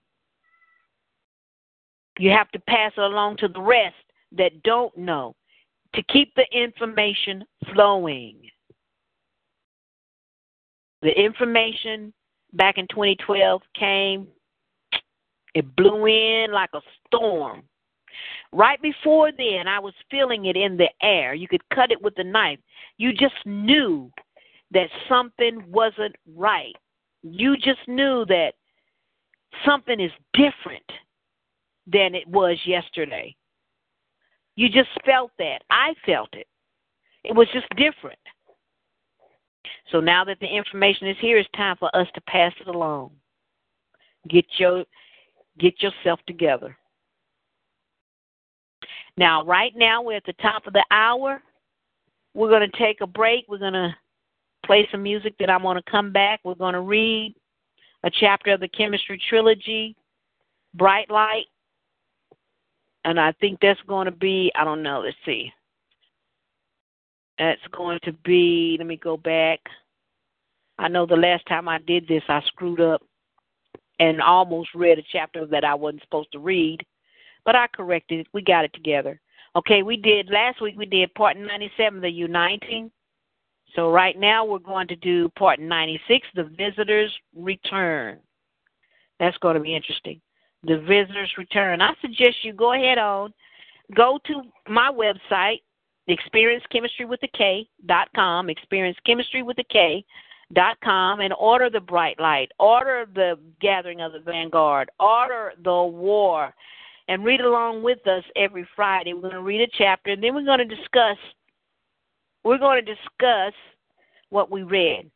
You have to pass it along to the rest that don't know to keep the information flowing. The information back in 2012 came, it blew in like a storm. Right before then, I was feeling it in the air. You could cut it with a knife. You just knew that something wasn't right. You just knew that something is different than it was yesterday. You just felt that. I felt it. It was just different. So now that the information is here, it's time for us to pass it along. Get your get yourself together. Now, right now we're at the top of the hour. We're going to take a break. We're going to play some music that I'm going to come back. We're going to read a chapter of the Kemetstry trilogy, Bright Light. And I think that's going to be, I don't know, let's see. That's going to be, let me go back. I know the last time I did this, I screwed up and almost read a chapter that I wasn't supposed to read, but I corrected it. We got it together. Okay, we did last week. We did part 97, the uniting. So right now we're going to do part 96, the visitors return. That's going to be interesting. The visitors return. I suggest you go ahead on, go to my website, experience Kemetstry with the K dot com, experience Kemetstry with the K dot com, and order the bright light, order the gathering of the vanguard, order the war, and read along with us every Friday. We're going to read a chapter, and then we're going to discuss. We're going to discuss what we read.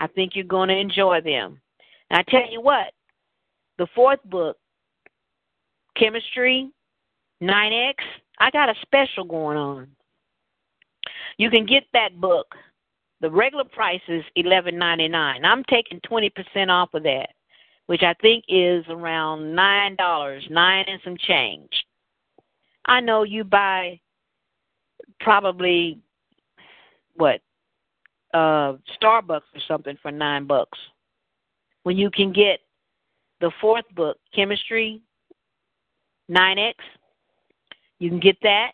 I think you're going to enjoy them. And I tell you what, the fourth book, Kemetstry 9X, I got a special going on. You can get that book. The regular price is eleven ninety nine. I'm taking twenty percent off of that, which I think is around nine dollars, nine and some change. I know you buy probably what uh Starbucks or something for nine bucks. When you can get the fourth book, Kemetstry 9X, you can get that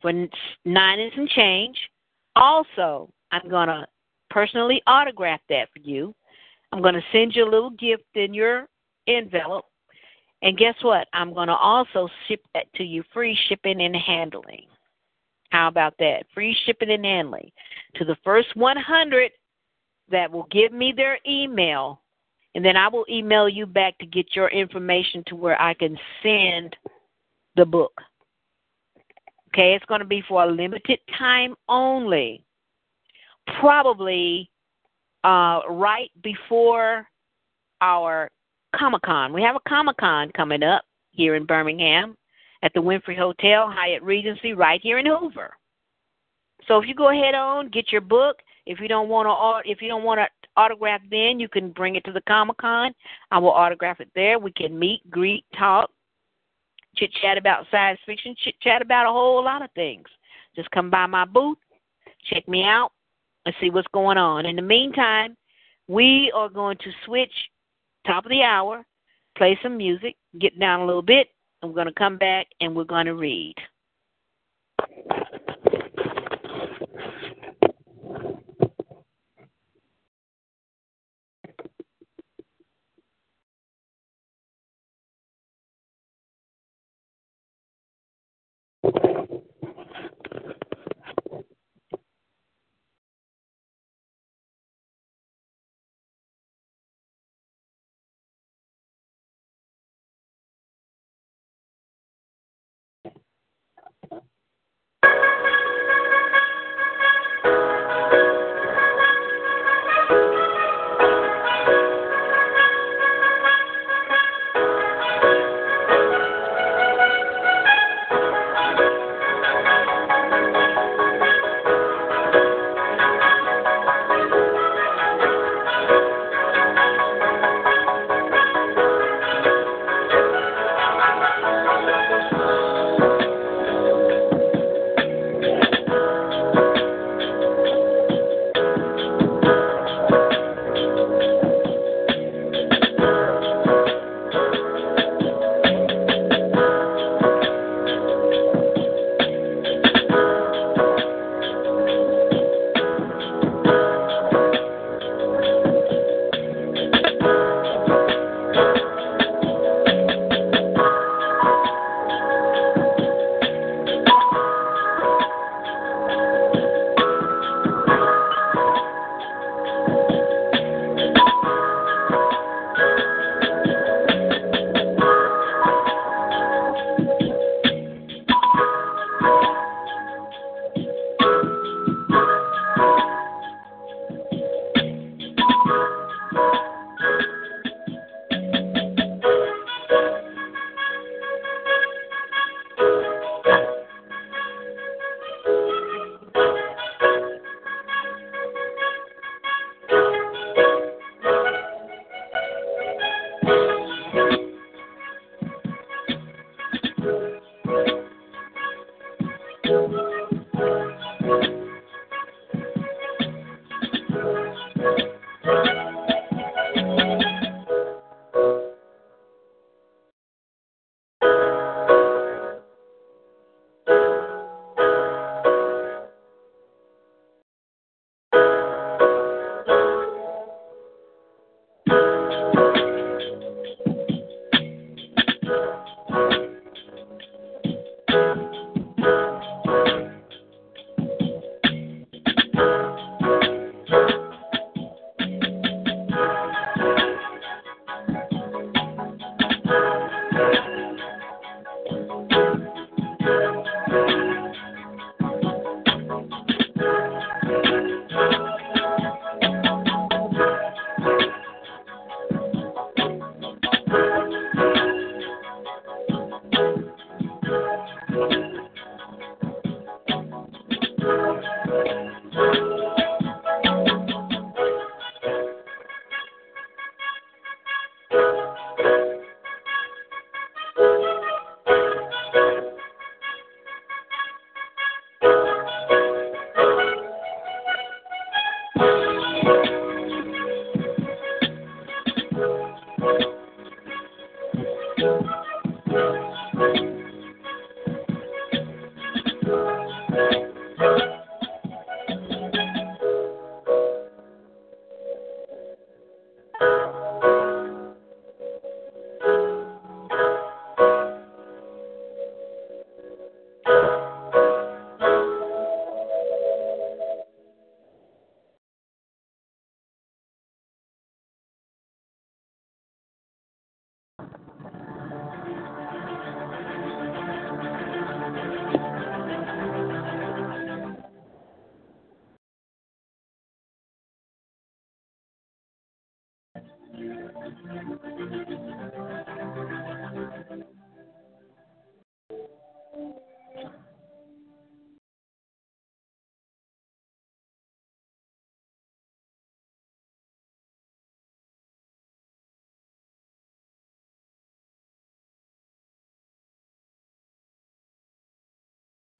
for nine and some change. Also, I'm going to personally autograph that for you. I'm going to send you a little gift in your envelope. And guess what? I'm going to also ship that to you free shipping and handling. How about that? Free shipping and handling. To the first 100 that will give me their email, and then I will email you back to get your information to where I can send the book. Okay, it's going to be for a limited time only. Probably uh, right before our Comic Con. We have a Comic Con coming up here in Birmingham at the Wynfrey Hotel, Hyatt Regency, right here in Hoover. So if you go ahead on, get your book. If you don't want to, if you don't want to autograph, then you can bring it to the Comic Con. I will autograph it there. We can meet, greet, talk, chit chat about science fiction, chit chat about a whole lot of things. Just come by my booth, check me out, and see what's going on. In the meantime, we are going to switch top of the hour, play some music, get down a little bit, and we're going to come back and we're going to read.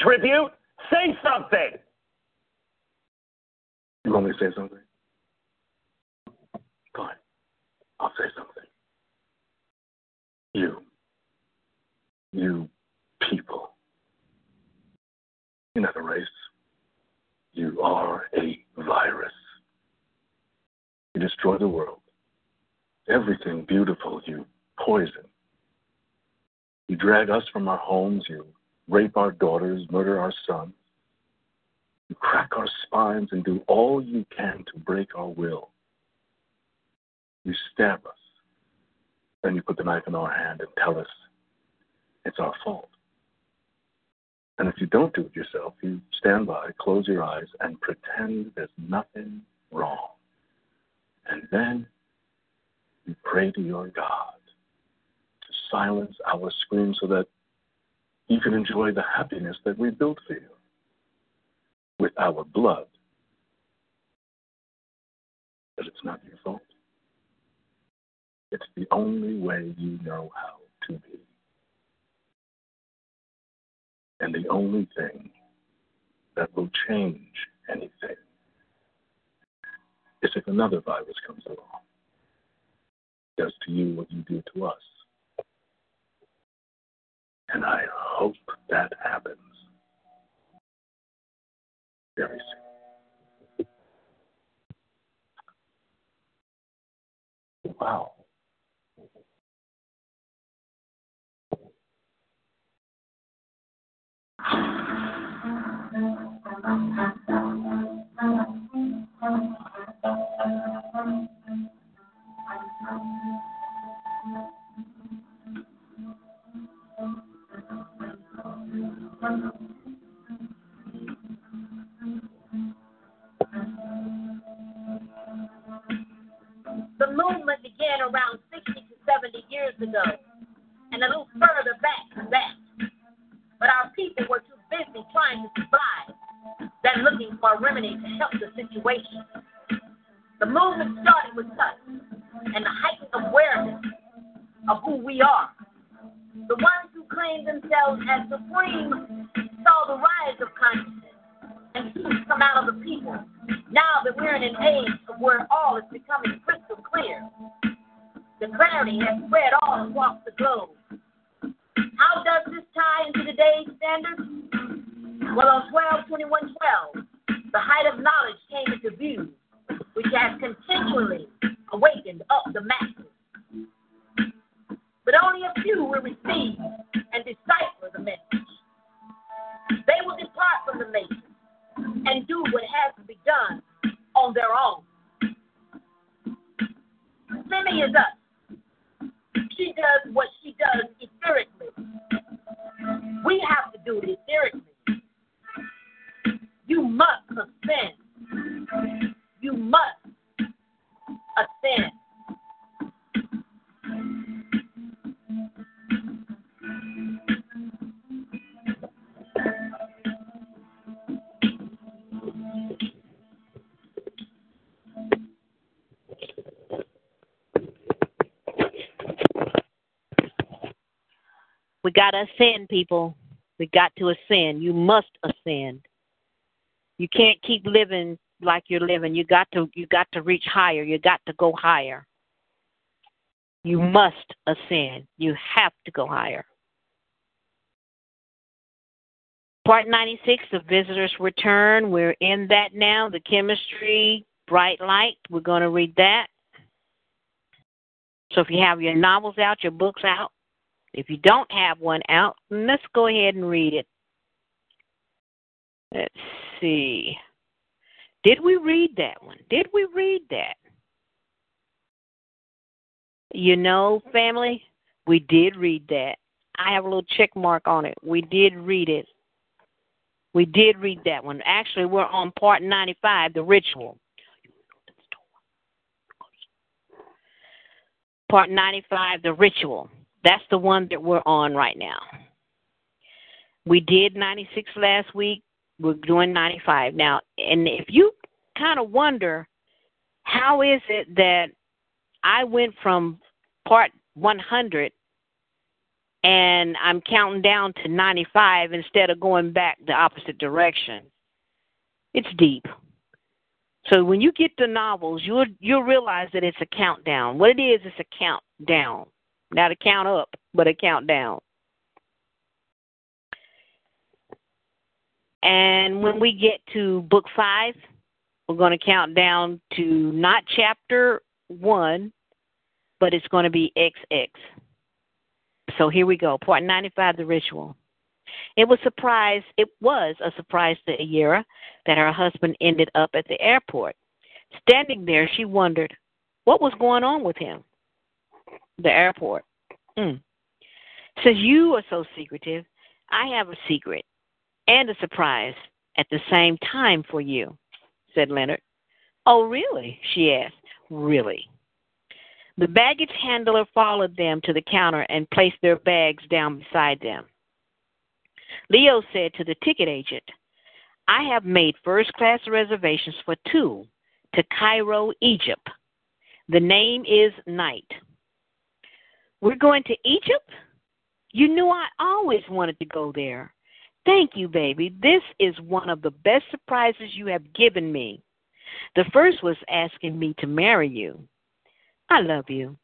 Tribute? Say something.
You want me to say something? Fine. I'll say something. You. You people. You're not a race. You are a virus. You destroy the world. Everything beautiful you poison. You drag us from our homes. You rape our daughters, murder our sons. You crack our spines and do all you can to break our will. You stab us. Then you put the knife in our hand and tell us it's our fault. And if you don't do it yourself, you stand by, close your eyes, and pretend there's nothing wrong. And then you pray to your God to silence our screams so that you can enjoy the happiness that we built for you with our blood. But it's not your fault. It's the only way you know how to be. And the only thing that will change anything is if another virus comes along, does to you what you do to us. And I hope that happens very soon. Wow.
got to ascend, people. We got to ascend. You must ascend. You can't keep living like you're living. You got to you got to reach higher. You got to go higher. You must ascend. You have to go higher. Part 96, the visitors return. We're in that now. The Kemetstry, bright light. We're going to read that. So if you have your novels out, your books out, if you don't have one out, let's go ahead and read it. Let's see. Did we read that one? Did we read that? You know, family, we did read that. I have a little check mark on it. We did read it. We did read that one. Actually, we're on part 95, the ritual. Part 95, the ritual. That's the one that we're on right now. We did 96 last week. We're doing 95 now. And if you kind of wonder, how is it that I went from part 100 and I'm counting down to 95 instead of going back the opposite direction. It's deep. So when you get the novels, you'll you'll realize that it's a countdown. What it is, it's a countdown. Not a count up, but a countdown. And when we get to book five, we're going to count down to not chapter one, but it's going to be XX. So here we go. Part 95, the ritual. It was surprise. It was a surprise to Ayera that her husband ended up at the airport. Standing there, she wondered what was going on with him. The airport. Mm. Since you are so secretive, I have a secret and a surprise at the same time for you, said Leonard. Oh, really? she asked. Really? The baggage handler followed them to the counter and placed their bags down beside them. Leo said to the ticket agent, I have made first class reservations for two to Cairo, Egypt. The name is Knight. We're going to Egypt? You knew I always wanted to go there. Thank you, baby. This is one of the best surprises you have given me. The first was asking me to marry you. I love you.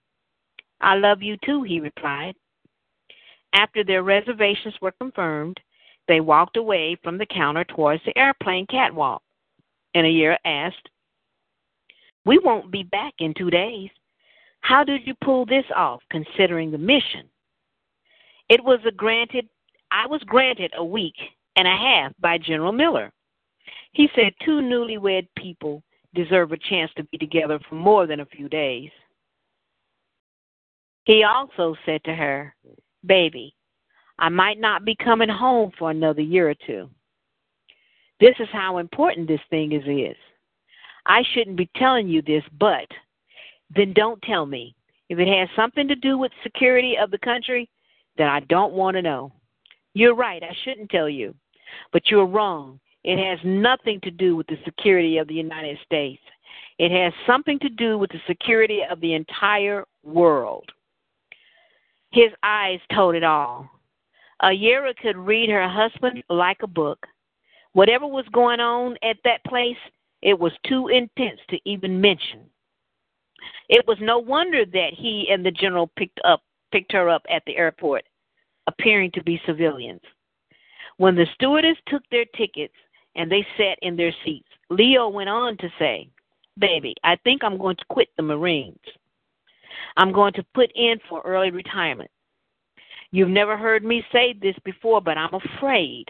I love you too, he replied. After their reservations were confirmed, they walked away from the counter towards the airplane catwalk. And Ayera asked, We won't be back in two days. How did you pull this off, considering the mission? It was a granted I was granted a week and a half by General Miller. He said two newlywed people deserve a chance to be together for more than a few days. He also said to her, Baby, I might not be coming home for another year or two. This is how important this thing is. is. I shouldn't be telling you this, but then don't tell me. If it has something to do with security of the country, then I don't want to know. You're right, I shouldn't tell you. But you're wrong. It has nothing to do with the security of the United States. It has something to do with the security of the entire world. His eyes told it all. Ayera could read her husband like a book. Whatever was going on at that place, it was too intense to even mention. It was no wonder that he and the general picked up picked her up at the airport, appearing to be civilians. When the stewardess took their tickets and they sat in their seats, Leo went on to say, Baby, I think I'm going to quit the Marines. I'm going to put in for early retirement. You've never heard me say this before, but I'm afraid.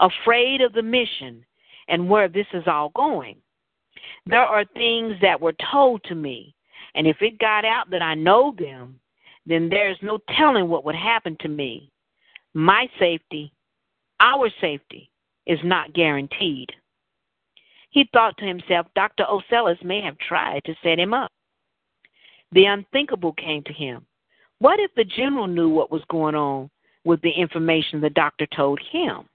Afraid of the mission and where this is all going. There are things that were told to me, and if it got out that I know them, then there's no telling what would happen to me. My safety, our safety, is not guaranteed. He thought to himself, Dr. Ocellus may have tried to set him up. The unthinkable came to him. What if the general knew what was going on with the information the doctor told him?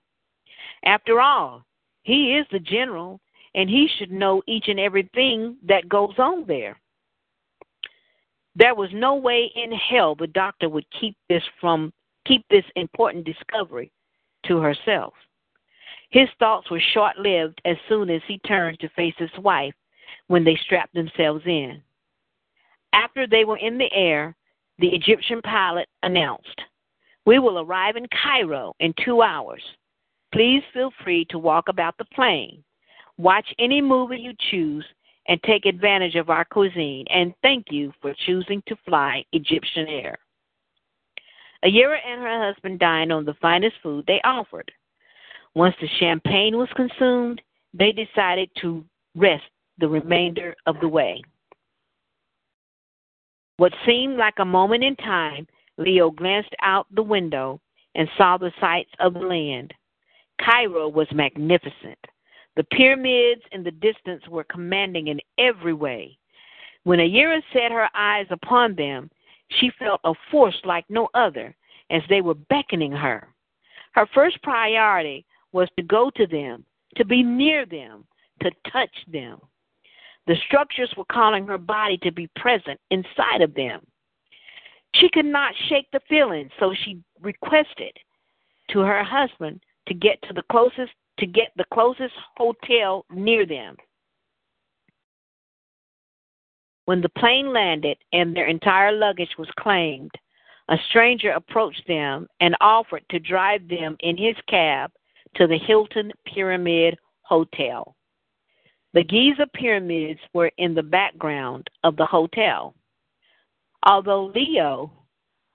After all, he is the general, and he should know each and everything that goes on there. There was no way in hell the doctor would keep this from keep this important discovery to herself. His thoughts were short lived as soon as he turned to face his wife when they strapped themselves in. After they were in the air, the Egyptian pilot announced, We will arrive in Cairo in two hours. Please feel free to walk about the plane, watch any movie you choose, and take advantage of our cuisine. And thank you for choosing to fly Egyptian Air. Ayera and her husband dined on the finest food they offered. Once the champagne was consumed, they decided to rest the remainder of the way. What seemed like a moment in time, Leo glanced out the window and saw the sights of the land. Cairo was magnificent. The pyramids in the distance were commanding in every way. When Ayera set her eyes upon them, she felt a force like no other as they were beckoning her. Her first priority was to go to them, to be near them, to touch them. The structures were calling her body to be present inside of them. She could not shake the feeling, so she requested to her husband to get to the closest to get the closest hotel near them. When the plane landed and their entire luggage was claimed, a stranger approached them and offered to drive them in his cab to the Hilton Pyramid Hotel. The Giza pyramids were in the background of the hotel. Although Leo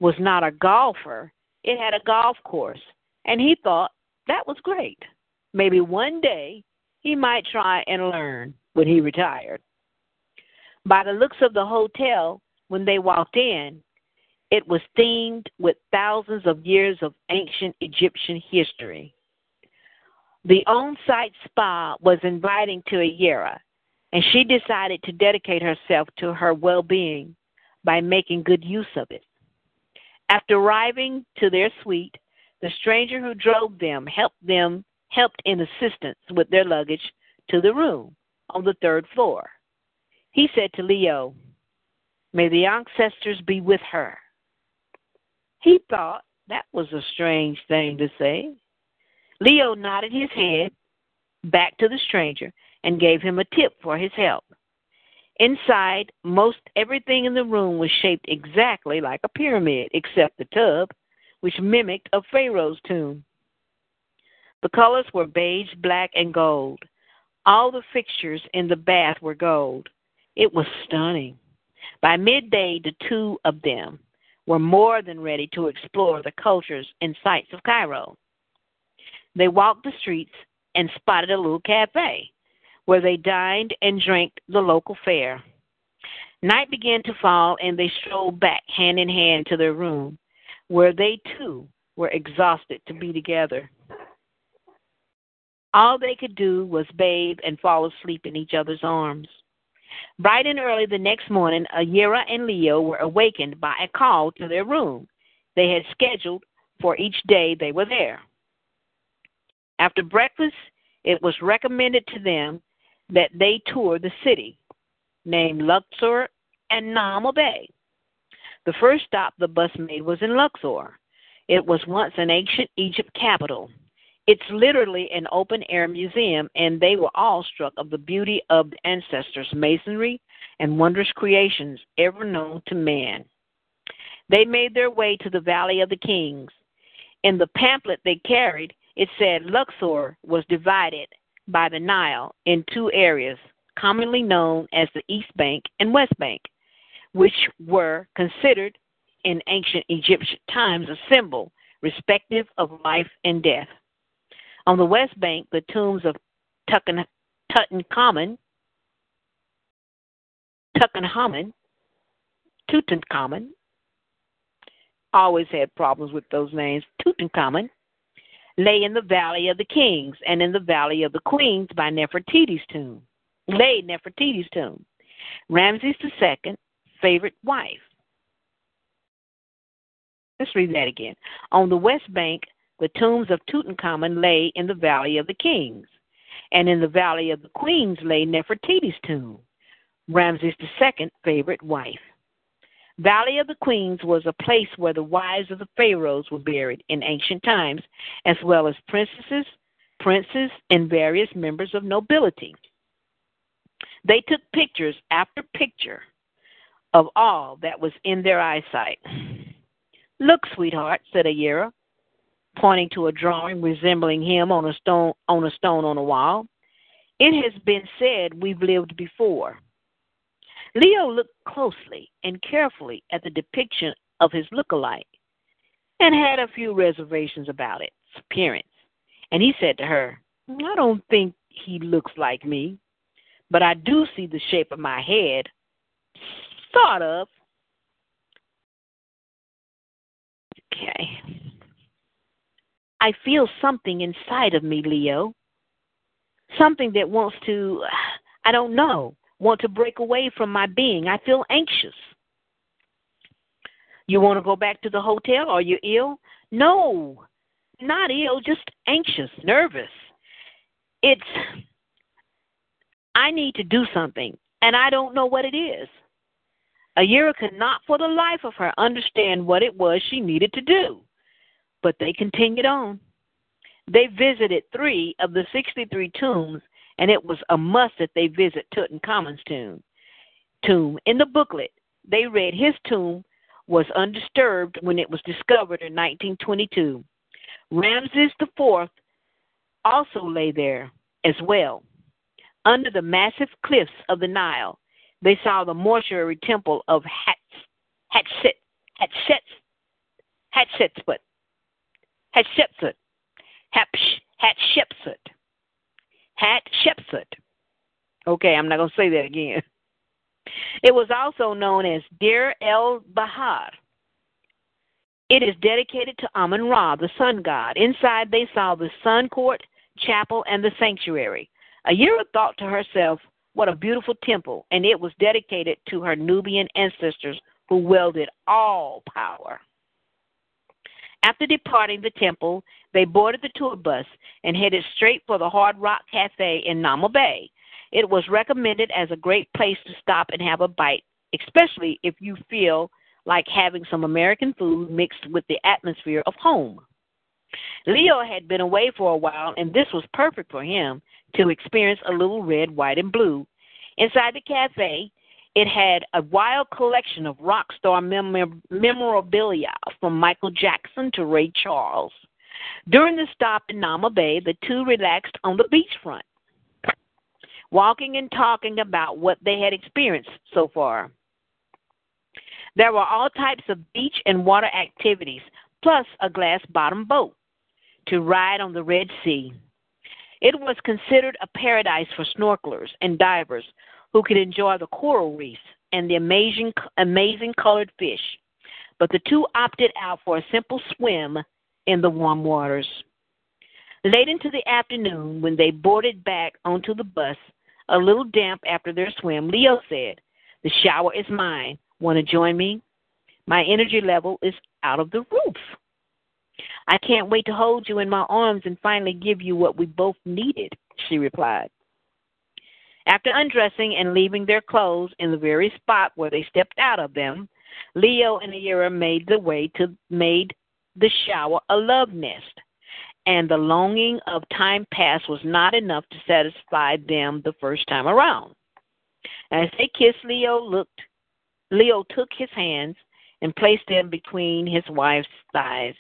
was not a golfer, it had a golf course, and he thought that was great. Maybe one day he might try and learn when he retired. By the looks of the hotel, when they walked in, it was themed with thousands of years of ancient Egyptian history. The on site spa was inviting to Ayera, and she decided to dedicate herself to her well being by making good use of it. After arriving to their suite, the stranger who drove them helped them helped in assistance with their luggage to the room on the third floor. He said to Leo, May the ancestors be with her. He thought that was a strange thing to say. Leo nodded his head back to the stranger and gave him a tip for his help. Inside, most everything in the room was shaped exactly like a pyramid, except the tub, which mimicked a pharaoh's tomb. The colors were beige, black, and gold. All the fixtures in the bath were gold. It was stunning. By midday, the two of them were more than ready to explore the cultures and sights of Cairo. They walked the streets and spotted a little cafe where they dined and drank the local fare. Night began to fall, and they strolled back hand in hand to their room, where they too were exhausted to be together. All they could do was bathe and fall asleep in each other's arms. Bright and early the next morning, Ayera and Leo were awakened by a call to their room they had scheduled for each day they were there. After breakfast, it was recommended to them that they tour the city, named Luxor and Naama Bay. The first stop the bus made was in Luxor. It was once an ancient Egypt capital. It's literally an open air museum, and they were all struck of the beauty of the ancestors' masonry and wondrous creations ever known to man. They made their way to the Valley of the Kings. In the pamphlet they carried, it said Luxor was divided by the Nile in two areas, commonly known as the East Bank and West Bank, which were considered in ancient Egyptian times a symbol respective of life and death. On the west bank, the tombs of Tutankhamun, Tutankhamun, Tutankhamun, always had problems with those names, Tutankhamun, lay in the Valley of the Kings and in the Valley of the Queens by Nefertiti's tomb. Lay Nefertiti's tomb. Ramses II, favorite wife. Let's read that again. On the west bank, the tombs of Tutankhamun lay in the Valley of the Kings, and in the Valley of the Queens lay Nefertiti's tomb, Ramses II's favorite wife. Valley of the Queens was a place where the wives of the pharaohs were buried in ancient times, as well as princesses, princes, and various members of nobility. They took pictures after picture of all that was in their eyesight. Look, sweetheart, said Ayera, pointing to a drawing resembling him on a stone on a stone on a wall. It has been said we've lived before. Leo looked closely and carefully at the depiction of his look-alike and had a few reservations about its appearance. And he said to her, I don't think he looks like me, but I do see the shape of my head. Sort of. Okay. I feel something inside of me, Leo. Something that wants to, I don't know, want to break away from my being. I feel anxious. You want to go back to the hotel? Are you ill? No, not ill, just anxious, nervous. It's, I need to do something, and I don't know what it is. Ayera could not for the life of her understand what it was she needed to do, but they continued on. They visited three of the 63 tombs and it was a must that they visit Tutankhamun's tomb. Tomb. In the booklet, they read his tomb was undisturbed when it was discovered in 1922. Ramses IV also lay there as well. Under the massive cliffs of the Nile, they saw the mortuary temple of Hatshepsut, Hatshepsut, Hatshepsut, Hatshepsut, Hatshepsut. Okay, I'm not going to say that again. It was also known as Deir el Bahar. It is dedicated to Amun Ra, the sun god. Inside, they saw the sun court, chapel, and the sanctuary. Ayera thought to herself, what a beautiful temple, and it was dedicated to her Nubian ancestors who wielded all power. After departing the temple, they boarded the tour bus and headed straight for the Hard Rock Cafe in Naama Bay. It was recommended as a great place to stop and have a bite, especially if you feel like having some American food mixed with the atmosphere of home. Leo had been away for a while, and this was perfect for him to experience a little red, white, and blue. Inside the cafe, it had a wild collection of rock star mem- memorabilia from Michael Jackson to Ray Charles. During the stop in Naama Bay, the two relaxed on the beachfront, walking and talking about what they had experienced so far. There were all types of beach and water activities, plus a glass bottom boat to ride on the Red Sea. It was considered a paradise for snorkelers and divers who could enjoy the coral reefs and the amazing, amazing colored fish. But the two opted out for a simple swim in the warm waters. Late into the afternoon, when they boarded back onto the bus, a little damp after their swim, Leo said, The shower is mine. Want to join me? My energy level is out of the roof. I can't wait to hold you in my arms and finally give you what we both needed, she replied. After undressing and leaving their clothes in the very spot where they stepped out of them, Leo and Ayera made the way to made the shower a love nest, and the longing of time past was not enough to satisfy them the first time around. As they kissed, Leo looked. Leo took his hands and placed them between his wife's thighs,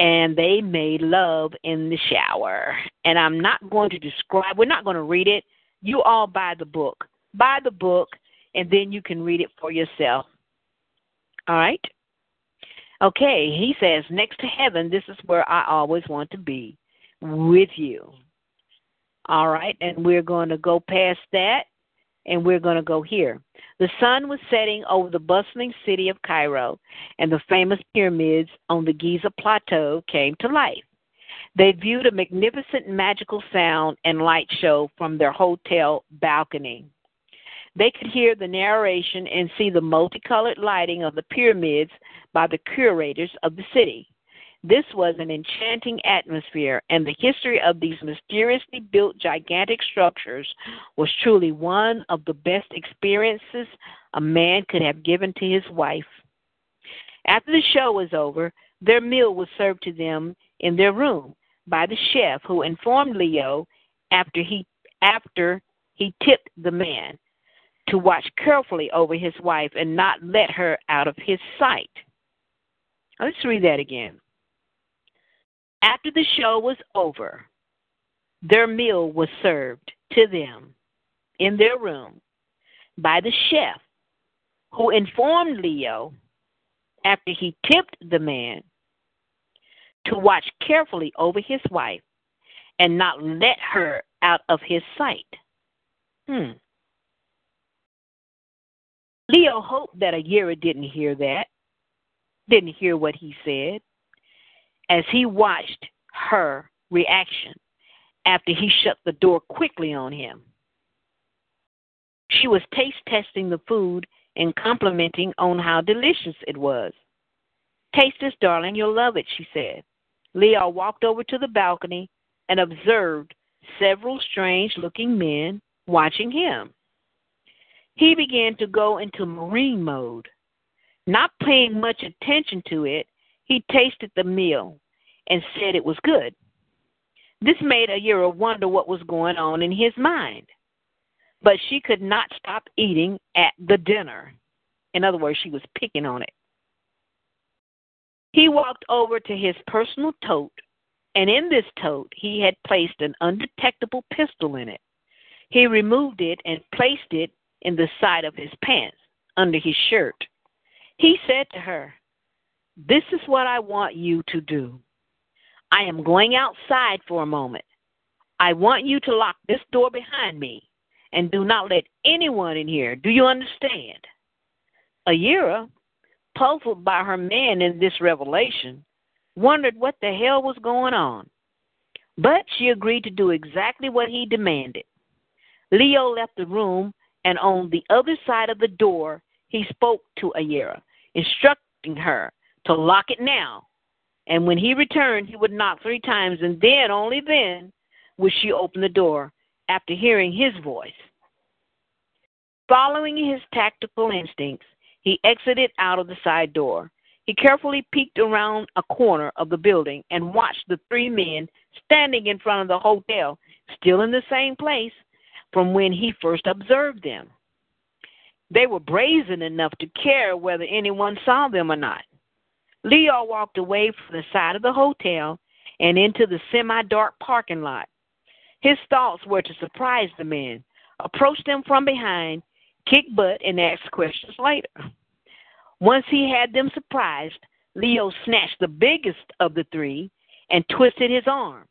and they made love in the shower. And I'm not going to describe. We're not going to read it you all buy the book. Buy the book, and then you can read it for yourself. All right. Okay, he says, next to heaven, this is where I always want to be with you. All right, and we're going to go past that and we're going to go here. The sun was setting over the bustling city of Cairo, and the famous pyramids on the Giza Plateau came to life. They viewed a magnificent magical sound and light show from their hotel balcony. They could hear the narration and see the multicolored lighting of the pyramids by the curators of the city. This was an enchanting atmosphere, and the history of these mysteriously built gigantic structures was truly one of the best experiences a man could have given to his wife. After the show was over, their meal was served to them in their room by the chef, who informed Leo after he after he tipped the man to watch carefully over his wife and not let her out of his sight. Let's read that again. After the show was over, their meal was served to them in their room by the chef, who informed Leo after he tipped the man to watch carefully over his wife and not let her out of his sight. Hmm. Leo hoped that Ayera didn't hear that, didn't hear what he said, as he watched her reaction after he shut the door quickly on him. She was taste testing the food and complimenting on how delicious it was. Taste this, darling, you'll love it, she said. Leo walked over to the balcony and observed several strange looking men watching him. He began to go into marine mode. Not paying much attention to it, he tasted the meal and said it was good. This made Ayera wonder what was going on in his mind. But she could not stop eating at the dinner. In other words, she was picking on it. He walked over to his personal tote, and in this tote he had placed an undetectable pistol in it. He removed it and placed it in the side of his pants, under his shirt. He said to her, This is what I want you to do. I am going outside for a moment. I want you to lock this door behind me and do not let anyone in here. Do you understand? Ayera, puzzled by her man in this revelation, wondered what the hell was going on. But she agreed to do exactly what he demanded. Leo left the room, and on the other side of the door, he spoke to Ayera, instructing her to lock it now. And when he returned, he would knock three times, and then, only then, would she open the door after hearing his voice. Following his tactical instincts, he exited out of the side door. He carefully peeked around a corner of the building and watched the three men standing in front of the hotel, still in the same place from when he first observed them. They were brazen enough to care whether anyone saw them or not. Leo walked away from the side of the hotel and into the semi dark parking lot. His thoughts were to surprise the men, approach them from behind, kick butt, and ask questions later. Once he had them surprised, Leo snatched the biggest of the three and twisted his arm.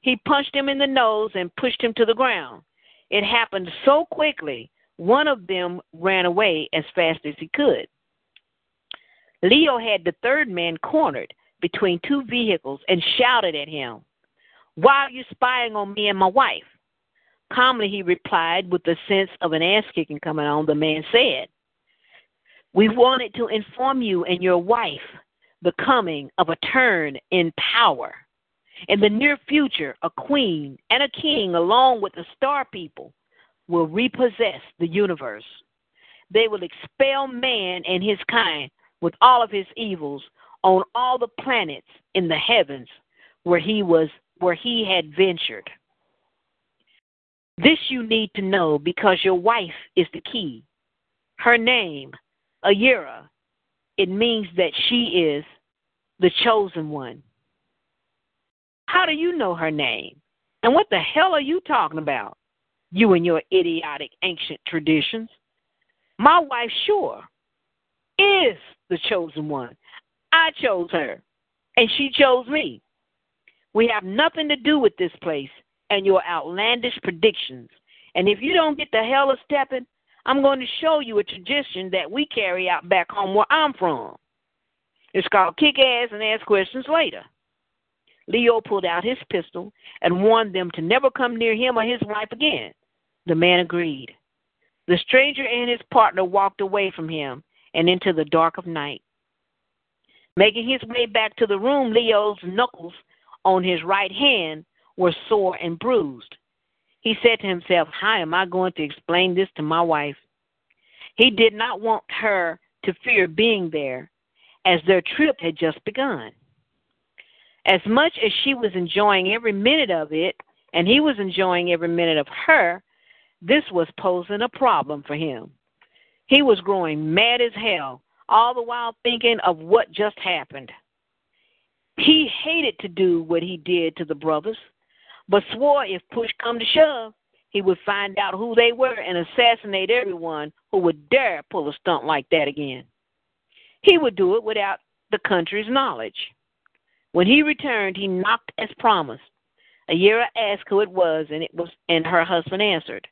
He punched him in the nose and pushed him to the ground. It happened so quickly, one of them ran away as fast as he could. Leo had the third man cornered between two vehicles and shouted at him, Why are you spying on me and my wife? Calmly he replied, with the sense of an ass kicking coming on, the man said, We wanted to inform you and your wife the coming of a turn in power. In the near future, a queen and a king, along with the star people, will repossess the universe. They will expel man and his kind with all of his evils on all the planets in the heavens where he was where he had ventured. This you need to know because your wife is the key. Her name, Ayera, it means that she is the chosen one. How do you know her name? And what the hell are you talking about? You and your idiotic ancient traditions. My wife, sure. is the chosen one. I chose her, and she chose me. We have nothing to do with this place and your outlandish predictions. And if you don't get the hell of stepping, I'm going to show you a tradition that we carry out back home where I'm from. It's called kick ass and ask questions later. Leo pulled out his pistol and warned them to never come near him or his wife again. The man agreed. The stranger and his partner walked away from him and into the dark of night. Making his way back to the room, Leo's knuckles on his right hand were sore and bruised. He said to himself, How am I going to explain this to my wife? He did not want her to fear being there, as their trip had just begun. As much as she was enjoying every minute of it, and he was enjoying every minute of her, this was posing a problem for him. He was growing mad as hell, all the while thinking of what just happened. He hated to do what he did to the brothers, but swore if push come to shove, he would find out who they were and assassinate everyone who would dare pull a stunt like that again. He would do it without the country's knowledge. When he returned, he knocked as promised. Ayera asked who it was, and it was and her husband answered.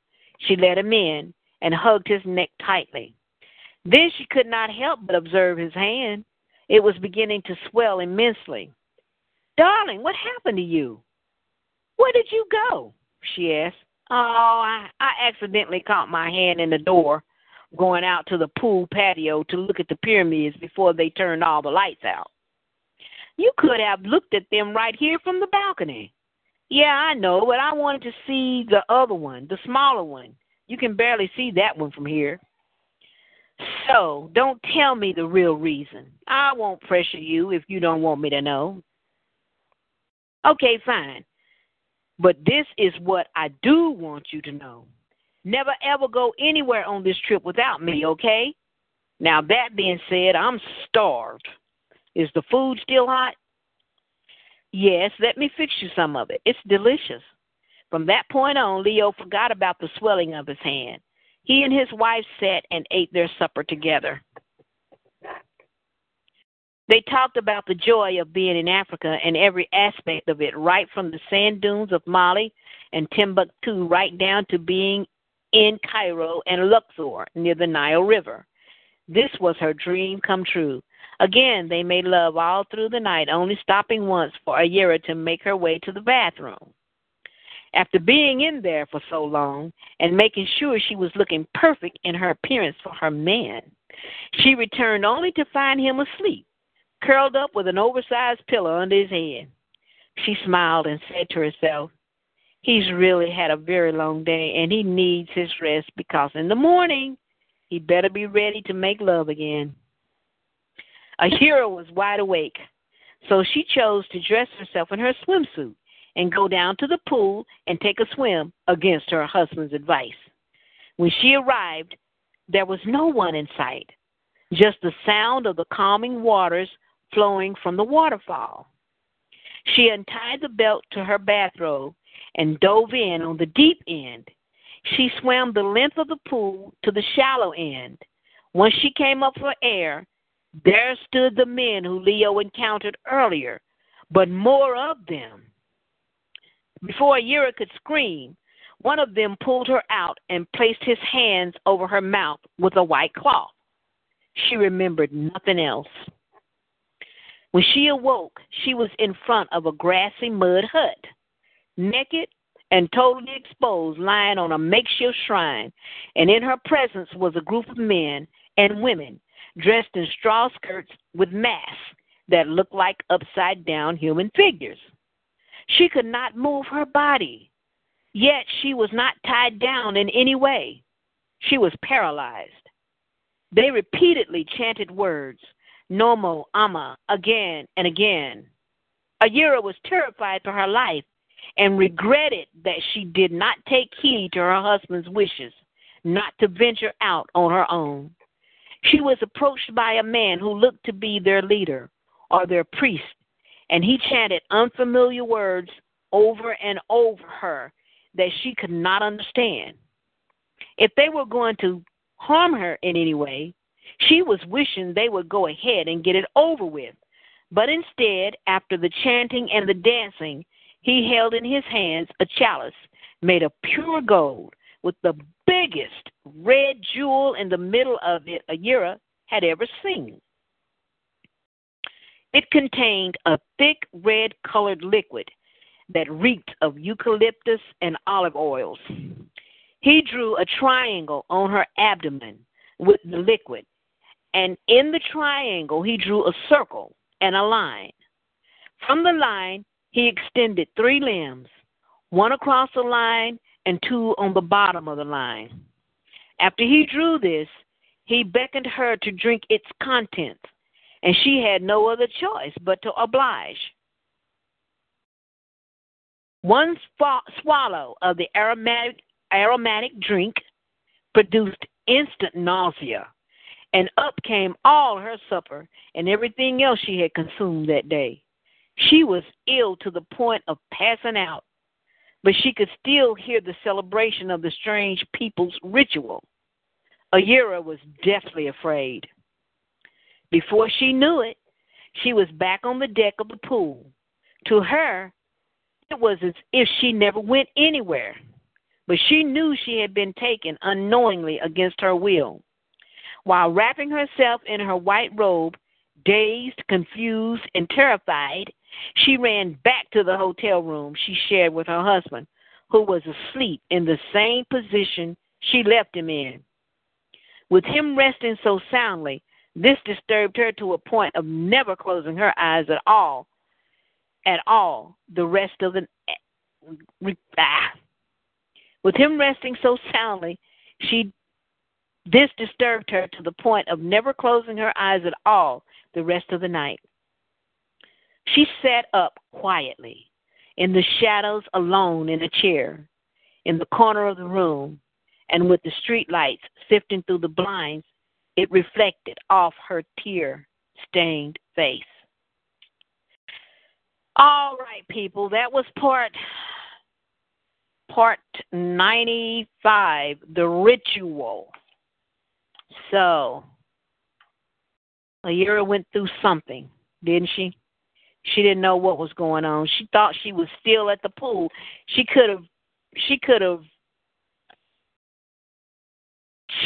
She let him in and hugged his neck tightly. Then she could not help but observe his hand. It was beginning to swell immensely. Darling, what happened to you? Where did you go? she asked. Oh, I, I accidentally caught my hand in the door going out to the pool patio to look at the pyramids before they turned all the lights out. You could have looked at them right here from the balcony. Yeah, I know, but I wanted to see the other one, the smaller one. You can barely see that one from here. So, don't tell me the real reason. I won't pressure you if you don't want me to know. Okay, fine. But this is what I do want you to know. Never ever go anywhere on this trip without me, okay? Now, that being said, I'm starved. Is the food still hot? Yes, let me fix you some of it. It's delicious. From that point on, Leo forgot about the swelling of his hand. He and his wife sat and ate their supper together. They talked about the joy of being in Africa and every aspect of it, right from the sand dunes of Mali and Timbuktu, right down to being in Cairo and Luxor near the Nile River. This was her dream come true. Again, they made love all through the night, only stopping once for Ayera to make her way to the bathroom. After being in there for so long and making sure she was looking perfect in her appearance for her man, she returned only to find him asleep, curled up with an oversized pillow under his head. She smiled and said to herself, He's really had a very long day and he needs his rest because in the morning he better be ready to make love again. Ayera was wide awake, so she chose to dress herself in her swimsuit and go down to the pool and take a swim against her husband's advice. When she arrived, there was no one in sight, just the sound of the calming waters flowing from the waterfall. She untied the belt to her bathrobe and dove in on the deep end. She swam the length of the pool to the shallow end. Once she came up for air, there stood the men who Leo encountered earlier, but more of them. Before Ayera could scream, one of them pulled her out and placed his hands over her mouth with a white cloth. She remembered nothing else. When she awoke, she was in front of a grassy mud hut, naked and totally exposed, lying on a makeshift shrine, and in her presence was a group of men and women dressed in straw skirts with masks that looked like upside down human figures. She could not move her body, yet she was not tied down in any way. She was paralyzed. They repeatedly chanted words, Nomo, Ama, again and again. Ayera was terrified for her life and regretted that she did not take heed to her husband's wishes not to venture out on her own. She was approached by a man who looked to be their leader or their priest, and he chanted unfamiliar words over and over her that she could not understand. If they were going to harm her in any way, She was wishing they would go ahead and get it over with. But instead, after the chanting and the dancing, he held in his hands a chalice made of pure gold with the biggest red jewel in the middle of it Ahura had ever seen. It contained a thick red colored liquid that reeked of eucalyptus and olive oils. He drew a triangle on her abdomen with the liquid, and in the triangle he drew a circle and a line. From the line, he extended three limbs, one across the line and two on the bottom of the line. After he drew this, he beckoned her to drink its contents, and she had no other choice but to oblige. One swallow of the aromatic, aromatic drink produced instant nausea, and up came all her supper and everything else she had consumed that day. She was ill to the point of passing out, but she could still hear the celebration of the strange people's ritual. Ahura was deathly afraid. Before she knew it, she was back on the deck of the pool. To her, it was as if she never went anywhere, but she knew she had been taken unknowingly against her will. While wrapping herself in her white robe, dazed, confused, and terrified, she ran back to the hotel room she shared with her husband, who was asleep in the same position she left him in. With him resting so soundly, this disturbed her to a point of never closing her eyes at all, at all, the rest of the. Ah. With him resting so soundly, she this disturbed her to the point of never closing her eyes at all the rest of the night. She sat up quietly, in the shadows alone in a chair, in the corner of the room, and with the street lights sifting through the blinds, it reflected off her tear stained face. All right, people, that was part part 95, the ritual. So, Ahura went through something, didn't she? She didn't know what was going on. She thought she was still at the pool. She could have she could have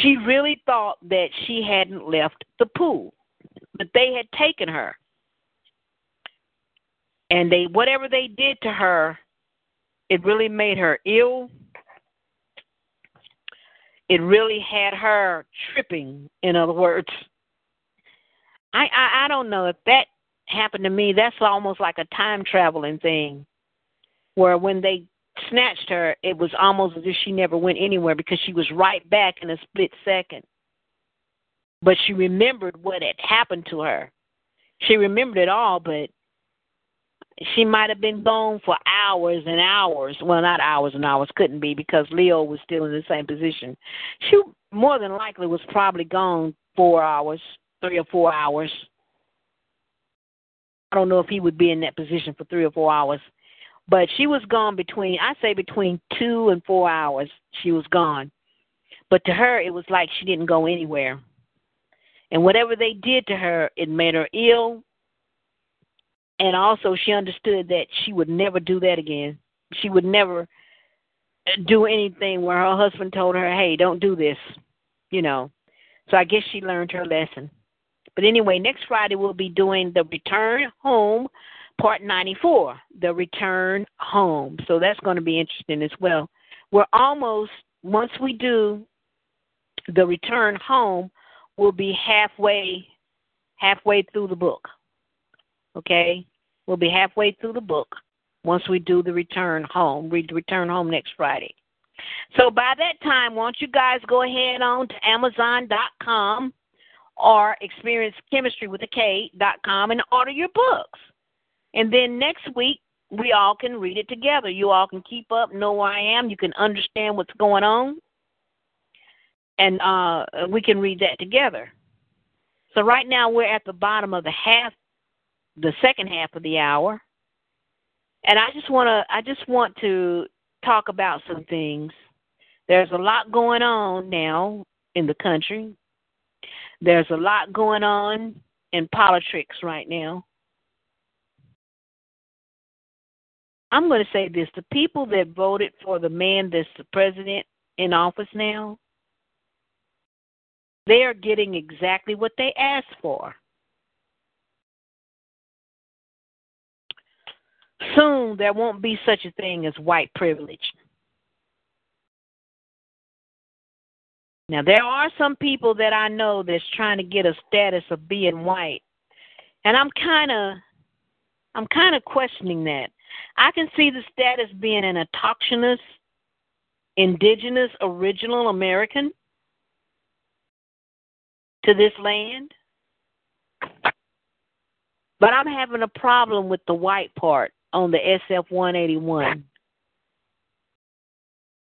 she really thought that she hadn't left the pool, but they had taken her. And they whatever they did to her, it really made her ill. It really had her tripping, in other words. I, I I don't know if that happened to me. That's almost like a time traveling thing, where when they snatched her, it was almost as if she never went anywhere because she was right back in a split second. But she remembered what had happened to her. She remembered it all, but she might have been gone for hours and hours. Well, not hours and hours, couldn't be because Leo was still in the same position. She more than likely was probably gone four hours, three or four hours. I don't know if he would be in that position for three or four hours. But she was gone between, I say between two and four hours, she was gone. But to her, it was like she didn't go anywhere. And whatever they did to her, it made her ill. And also, she understood that she would never do that again. She would never do anything where her husband told her, hey, don't do this, you know. So I guess she learned her lesson. But anyway, next Friday we'll be doing the return home Part 94, The Return Home. So that's going to be interesting as well. We're almost, once we do The Return Home, we'll be halfway halfway through the book. Okay? We'll be halfway through the book once we do the return home. Read the return home next Friday. So by that time, won't you guys go ahead on to Amazon.com or experiencekemetstry.com and order your books. And then next week, we all can read it together. You all can keep up, know where I am. You can understand what's going on. And uh, we can read that together. So right now we're at the bottom of the half, the second half of the hour. And I just want to, I just want to talk about some things. There's a lot going on now in the country. There's a lot going on in politics right now. I'm going to say this the people that voted for the man that's the president in office now, they are getting exactly what they asked for. Soon there won't be such a thing as white privilege. Now there are some people that I know that's trying to get a status of being white. And I'm kind of I'm kind of questioning that. I can see the status being an autochthonous, indigenous, original American to this land. But I'm having a problem with the white part on the SF 181.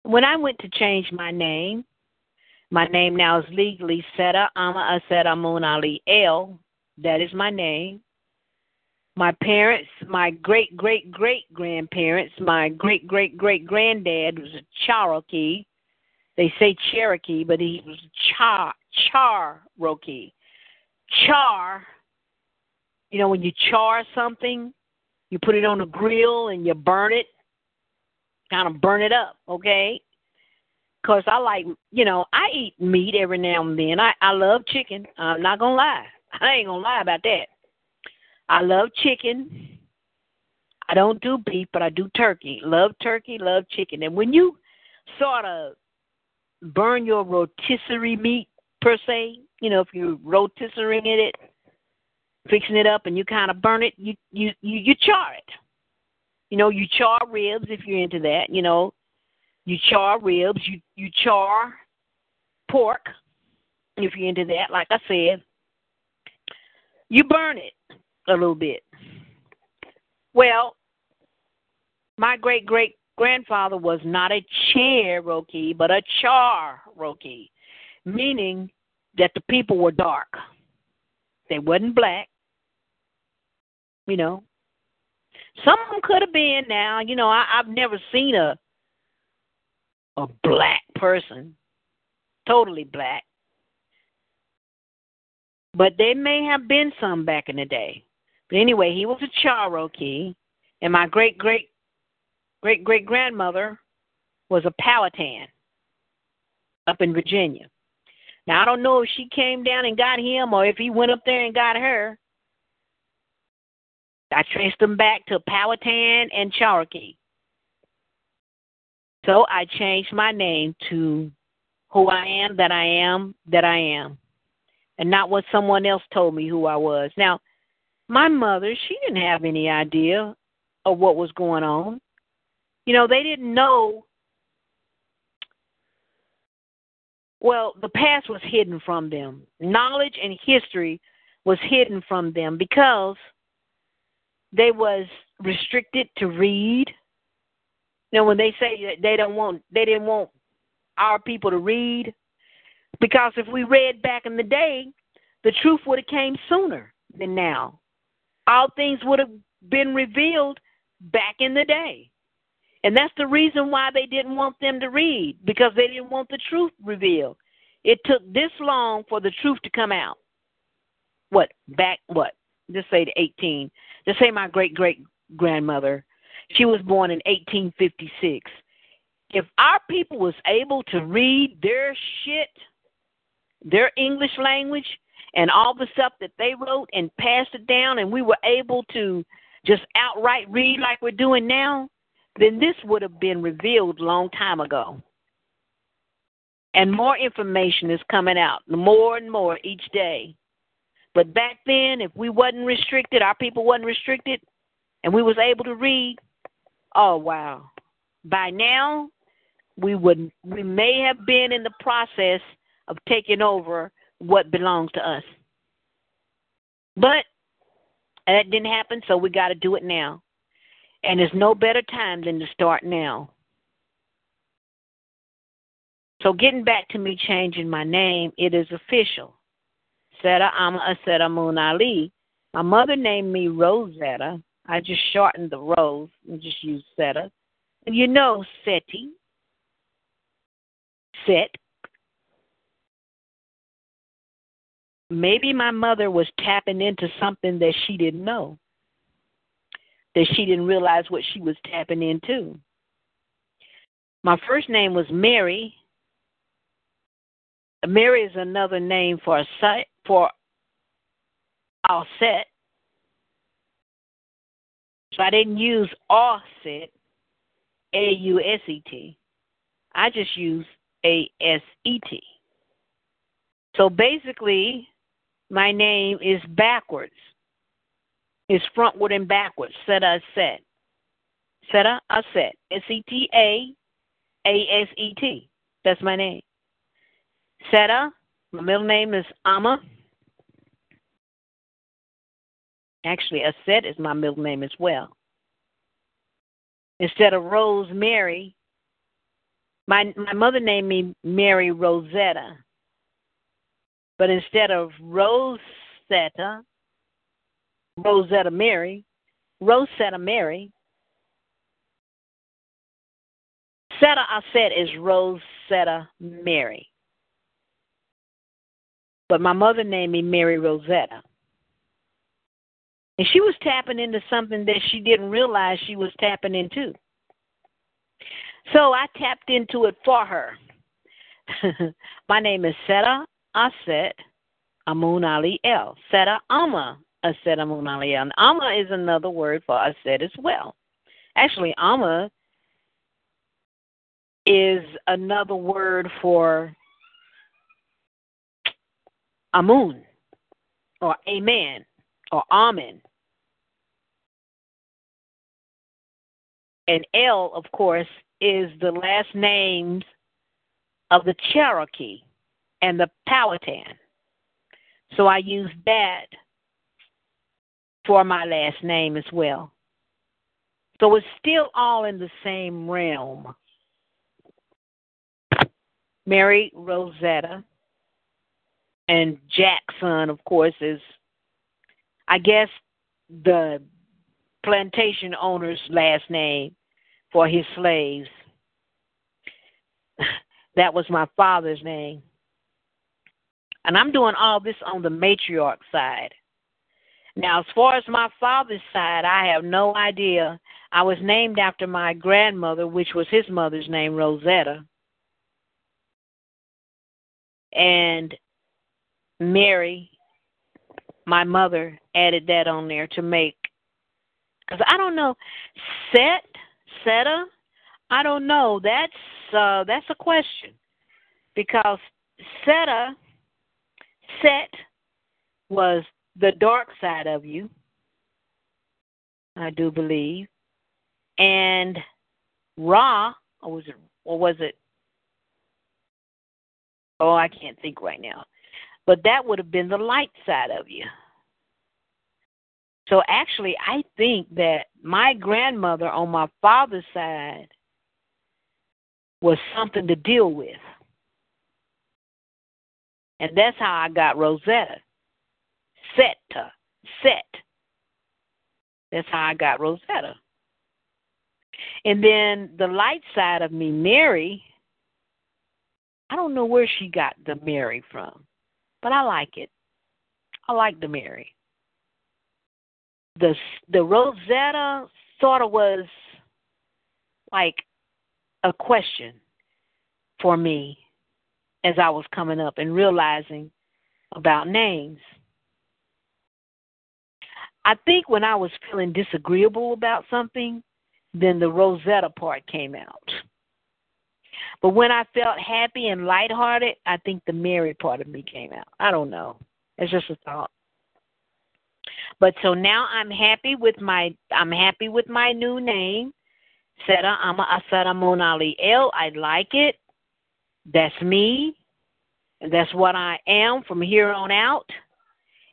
When I went to change my name, my name now is legally Seta Ama Aseta Moon Ali El. That is my name. My parents, my great great great grandparents, my great great great granddad was a Cherokee. They say Cherokee, but he was Char Cherokee. Char, you know, when you char something, you put it on a grill and you burn it, kind of burn it up, okay? Because I like, you know, I eat meat every now and then. I I love chicken. I'm not gonna lie. I ain't gonna lie about that. I love chicken. I don't do beef, but I do turkey. Love turkey, love chicken. And when you sort of burn your rotisserie meat per se, you know, if you're rotisserieing it, fixing it up, and you kind of burn it, you you you, you char it. You know, you char ribs if you're into that. You know, you char ribs. You you char pork if you're into that. Like I said, you burn it a little bit. Well, my great great grandfather was not a Cherokee, but a Cherokee, meaning that the people were dark. They wasn't black. You know, some could have been. Now, you know, I, I've never seen a a black person, totally black. But there may have been some back in the day. But anyway, he was a Cherokee, and my great great great great grandmother was a Powhatan up in Virginia. Now I don't know if she came down and got him or if he went up there and got her. I traced them back to Powhatan and Cherokee. So I changed my name to who I am, that I am, that I am, and not what someone else told me who I was. Now, my mother, she didn't have any idea of what was going on. You know, they didn't know. Well, the past was hidden from them. Knowledge and history was hidden from them because they was restricted to read. Now, when they say that they don't want, they didn't want our people to read, because if we read back in the day, the truth would have came sooner than now all things would have been revealed back in the day. And that's the reason why they didn't want them to read, because they didn't want the truth revealed. It took this long for the truth to come out. What? Back, what? Just say the 18. Just say my great great grandmother. She was born in 1856. If our people was able to read their shit, their English language, and all the stuff that they wrote and passed it down, and we were able to just outright read like we're doing now, then this would have been revealed long time ago. And more information is coming out, more and more each day. But back then, if we wasn't restricted, our people wasn't restricted, and we was able to read, oh wow. By now, we would we may have been in the process of taking over what belongs to us. But that didn't happen, so we got to do it now. And there's no better time than to start now. So getting back to me changing my name, it is official. Seta Ama Aseta Moon Ali. My mother named me Rosetta. I just shortened the Rose and just used Seta. And you know Seti. Set maybe my mother was tapping into something that she didn't know, that she didn't realize what she was tapping into. My first name was Mary. Mary is another name for a for Auset. So I didn't use Auset, A U S E T. I just use A S E T. So basically, my name is backwards. It's frontward and backwards. Seta set. Seta Aset. S E T A A S E T. That's my name. Seta. My middle name is Amma. Actually, Aset is my middle name as well. Instead of Rosemary, my my mother named me Mary Rosetta. But instead of Rosetta, Rosetta Mary, Rosetta Mary, Seta I is Rosetta Mary. But my mother named me Mary Rosetta. And she was tapping into something that she didn't realize she was tapping into. So I tapped into it for her. my name is Seta Aset Amun Ali El. Seta Amma Aset Amun Ali El. And is another word for Aset as well. Actually, Amma is another word for Amun or Amen or Amen. And El, of course, is the last names of the Cherokee and the Powhatan. So I use that for my last name as well. So it's still all in the same realm. Mary Rosetta and Jackson, of course, is, I guess, the plantation owner's last name for his slaves. that was my father's name. And I'm doing all this on the matriarch side. Now, as far as my father's side, I have no idea. I was named after my grandmother, which was his mother's name, Rosetta. And Mary, my mother, added that on there to make. Because I don't know, Set, Seta, I don't know. That's uh, that's a question because Seta Set was the dark side of you, I do believe, and Ra, or was it, or was it? Oh, I can't think right now, but that would have been the light side of you. So actually, I think that my grandmother on my father's side was something to deal with. And that's how I got Rosetta. Seta. Set. That's how I got Rosetta. And then the light side of me, Mary, I don't know where she got the Mary from, but I like it. I like the Mary. The the Rosetta sort of was like a question for me as I was coming up and realizing about names. I think when I was feeling disagreeable about something, then the Rosetta part came out. But when I felt happy and lighthearted, I think the Mary part of me came out. I don't know. It's just a thought. But so now I'm happy with my I'm happy with my new name. Seta Ama Asara Monali El. I like it. That's me. That's what I am from here on out.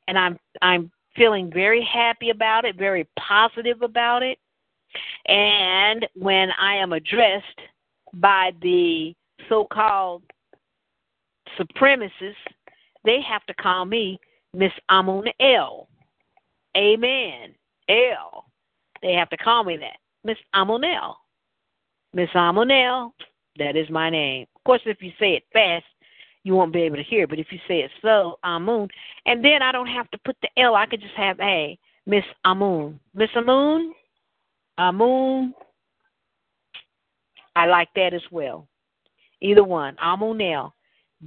And I'm I'm feeling very happy about it, very positive about it. And when I am addressed by the so called supremacists, they have to call me Miss Amun El. Amen. El. They have to call me that. Miss Amonel. Miss Amonel. That is my name. Of course, if you say it fast, you won't be able to hear. But if you say it slow, Amun, and then I don't have to put the L. I could just have a Miss Amun, Miss Amun, Amun. I like that as well. Either one, Amunel.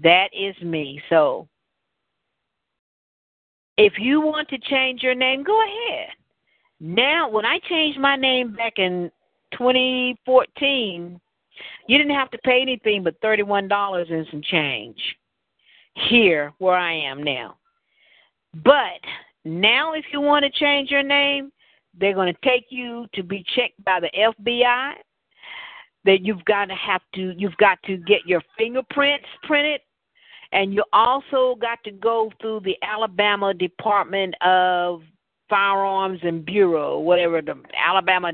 That is me. So if you want to change your name, go ahead. Now, when I changed my name back in 2014, you didn't have to pay anything but $31 and some change here where I am now. But now, if you want to change your name, they're going to take you to be checked by the FBI. That you've got to have to, you've got to get your fingerprints printed, and you also got to go through the Alabama Department of Firearms and Bureau, whatever the Alabama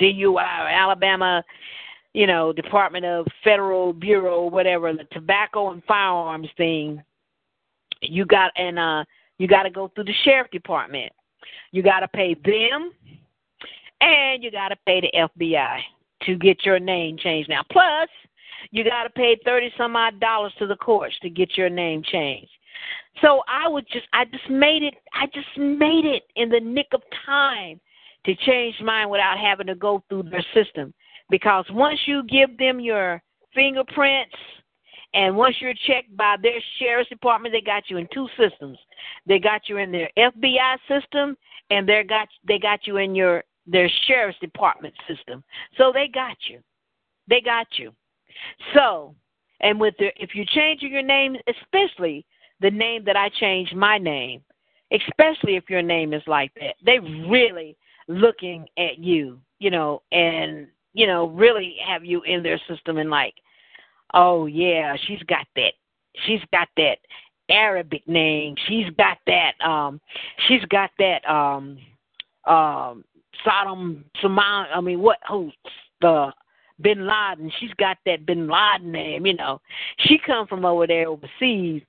DUI Alabama, you know, Department of Federal Bureau, whatever the tobacco and firearms thing. You got and uh you got to go through the sheriff department. You got to pay them, and you got to pay the FBI to get your name changed. Now, plus you got to pay thirty some odd dollars to the courts to get your name changed. So I would just, I just made it, I just made it in the nick of time to change mine without having to go through their system. Because once you give them your fingerprints and once you're checked by their sheriff's department, they got you in two systems. They got you in their FBI system and they got they got you in your their sheriff's department system. So they got you. They got you. So, and with the if you're changing your name, especially the name that I changed my name, especially if your name is like that. They really looking at you, you know, and you know, really have you in their system and like, oh yeah, she's got that. She's got that Arabic name. She's got that um she's got that um um Sodom Saman I mean what who's the Bin Laden. She's got that Bin Laden name, you know. She come from over there overseas.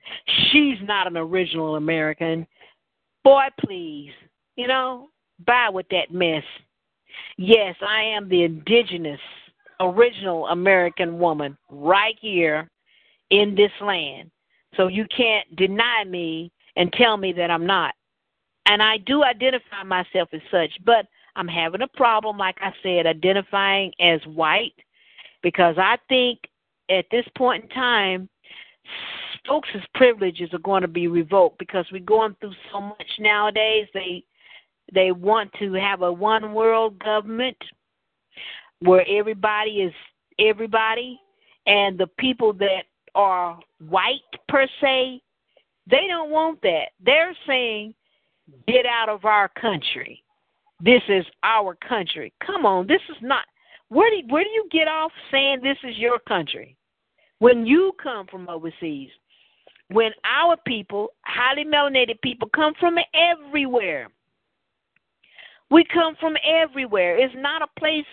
She's not an original American. Boy, please, you know, bye with that mess. Yes, I am the indigenous, original American woman right here in this land. So you can't deny me and tell me that I'm not. And I do identify myself as such, but I'm having a problem, like I said, identifying as white because I think at this point in time, folks' privileges are going to be revoked because we're going through so much nowadays. They they want to have a one world government where everybody is everybody and the people that are white per se, they don't want that. They're saying, get out of our country. This is our country. Come on, this is not. Where do where do you get off saying this is your country? When you come from overseas, when our people, highly melanated people, come from everywhere. We come from everywhere. It's not a place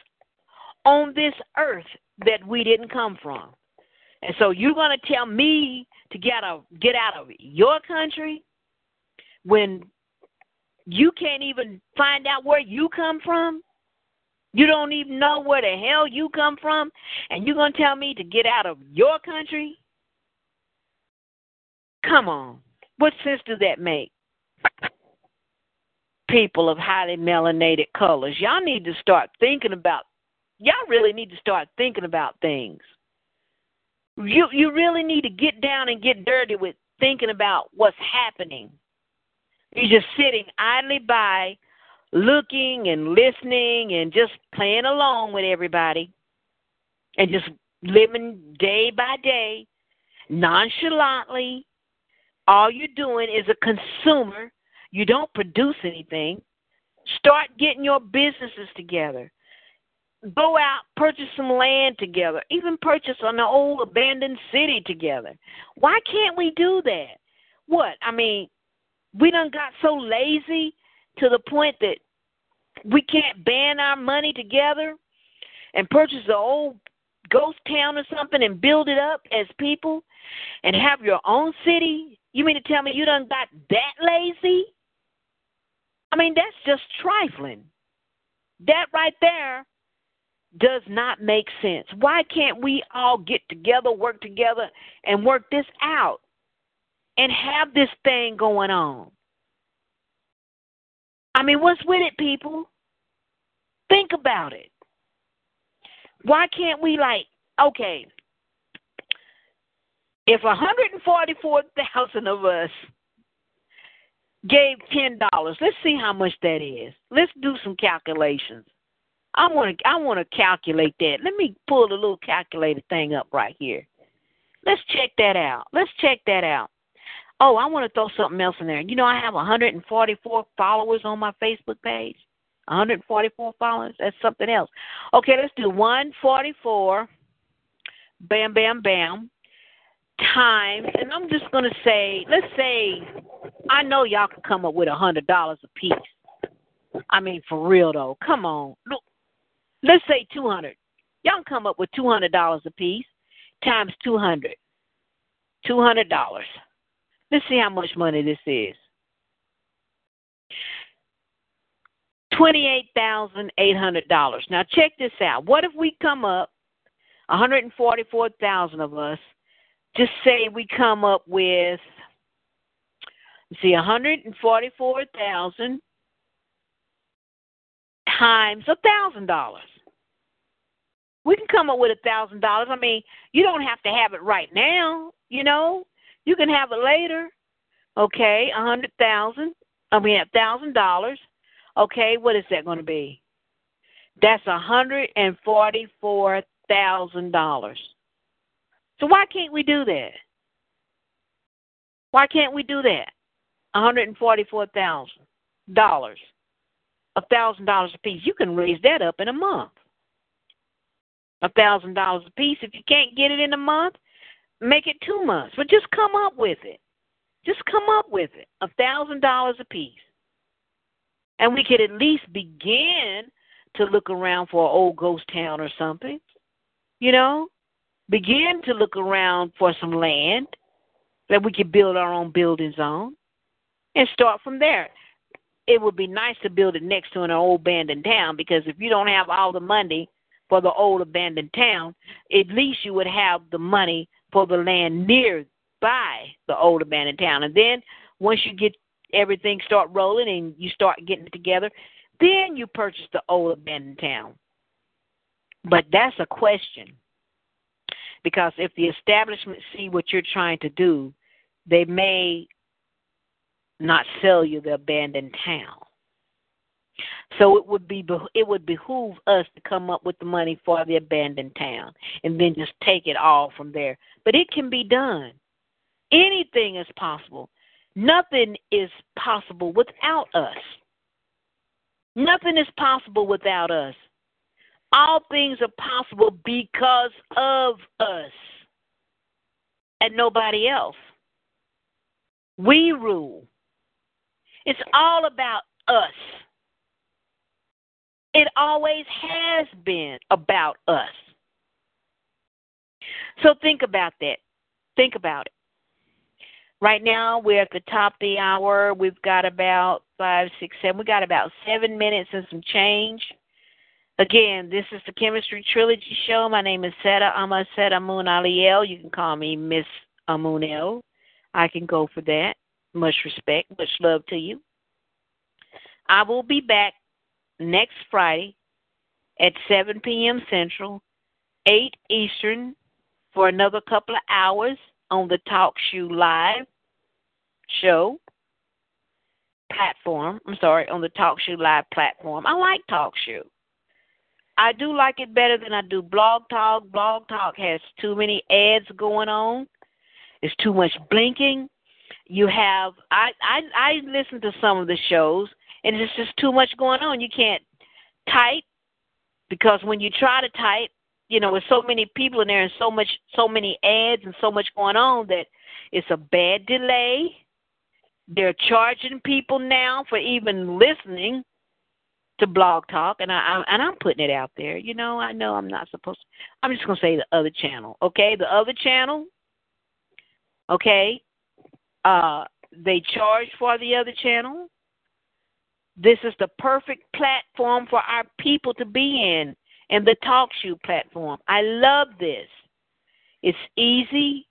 on this earth that we didn't come from. And so you're going to tell me to get out, get out of your country when you can't even find out where you come from? You don't even know where the hell you come from, and you're going to tell me to get out of your country? Come on. What sense does that make? People of highly melanated colors, y'all need to start thinking about y'all really need to start thinking about things. You you really need to get down and get dirty with thinking about what's happening. You're just sitting idly by, looking and listening and just playing along with everybody, and just living day by day, nonchalantly. All you're doing is a consumer. You don't produce anything. Start getting your businesses together go out, purchase some land together, even purchase an old abandoned city together. Why can't we do that? What? I mean, we done got so lazy to the point that we can't band our money together and purchase an old ghost town or something and build it up as people and have your own city? You mean to tell me you done got that lazy? I mean, that's just trifling. That right there does not make sense. Why can't we all get together, work together, and work this out and have this thing going on? I mean, what's with it, people? Think about it. Why can't we, like, okay, if 144,000 of us gave $10, let's see how much that is. Let's do some calculations. I want to I want to calculate that. Let me pull the little calculator thing up right here. Let's check that out. Let's check that out. Oh, I want to throw something else in there. You know, I have 144 followers on my Facebook page. 144 followers. That's something else. Okay, let's do 144. Bam, bam, bam. Times, and I'm just gonna say, let's say, I know y'all can come up with a hundred dollars a piece. I mean, for real though. Come on, look. Let's say 200. Y'all can come up with $200 a piece times 200. $200. Let's see how much money this is. $28,800. Now check this out. What if we come up 144,000 of us just say we come up with see 144,000 times a thousand dollars. We can come up with a thousand dollars. I mean, you don't have to have it right now, you know. You can have it later. Okay, a hundred thousand. I mean, a thousand dollars. Okay, what is that going to be? That's a hundred and forty-four thousand dollars. So why can't we do that? Why can't we do that? A One hundred and forty-four thousand dollars a thousand dollars a piece. You can raise that up in a month. A thousand dollars a piece. If you can't get it in a month, make it two months. But just come up with it. Just come up with it. A thousand dollars a piece. And we could at least begin to look around for an old ghost town or something. You know? Begin to look around for some land that we could build our own buildings on and start from there it would be nice to build it next to an old abandoned town because if you don't have all the money for the old abandoned town, at least you would have the money for the land nearby the old abandoned town. And then once you get everything start rolling and you start getting it together, then you purchase the old abandoned town. But that's a question. Because if the establishment see what you're trying to do, they may not sell you the abandoned town. So it would be it would behoove us to come up with the money for the abandoned town and then just take it all from there. But it can be done. Anything is possible. Nothing is possible without us. Nothing is possible without us. All things are possible because of us and nobody else. We rule. It's all about us. It always has been about us. So think about that. Think about it. Right now, we're at the top of the hour. We've got about five, six, seven. We got about seven minutes and some change. Again, this is the Kemetstry Trilogy Show. My name is Seta Amaseta Amun Aliel. You can call me Miss Amunel. I can go for that. Much respect, much love to you. I will be back next Friday at 7 p.m. Central, 8 Eastern, for another couple of hours on the Talk Shoe Live show platform. I'm sorry, on the TalkShoe Live platform. I like Talk Shoe. I do like it better than I do Blog Talk. Blog Talk has too many ads going on. It's too much blinking you have I I I listen to some of the shows and it's just too much going on. You can't type because when you try to type, you know, with so many people in there and so much so many ads and so much going on that it's a bad delay. They're charging people now for even listening to Blog Talk, and I, I and I'm putting it out there. You know, I know I'm not supposed. to. I'm just gonna say the other channel, okay? The other channel, okay? Uh, they charge for the other channel. This is the perfect platform for our people to be in and the TalkShoe platform. I love this. It's easy,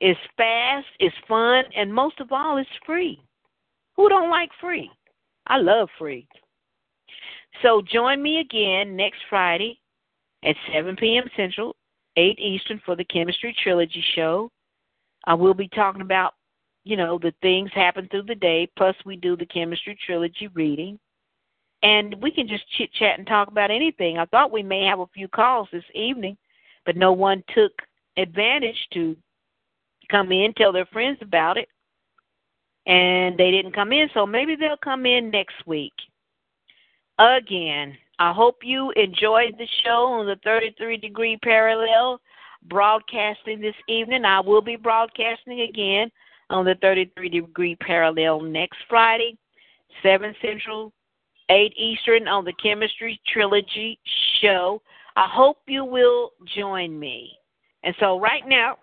it's fast, it's fun, and most of all, it's free. Who don't like free? I love free. So join me again next Friday at 7 p.m. Central, 8 Eastern for the Kemetstry Trilogy show. I will be talking about, you know, the things happen through the day, plus we do the Kemetstry Trilogy reading. And we can just chit chat and talk about anything. I thought we may have a few calls this evening, but no one took advantage to come in, tell their friends about it. And they didn't come in, so maybe they'll come in next week. Again, I hope you enjoyed the show on the 33 degree parallel broadcasting this evening. I will be broadcasting again on the 33 degree parallel next Friday, 7 Central, 8 Eastern on the Kemetstry Trilogy show. I hope you will join me. And so, right now,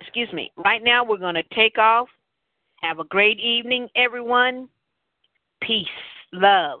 excuse me, right now we're going to take off. Have a great evening, everyone. Peace, love.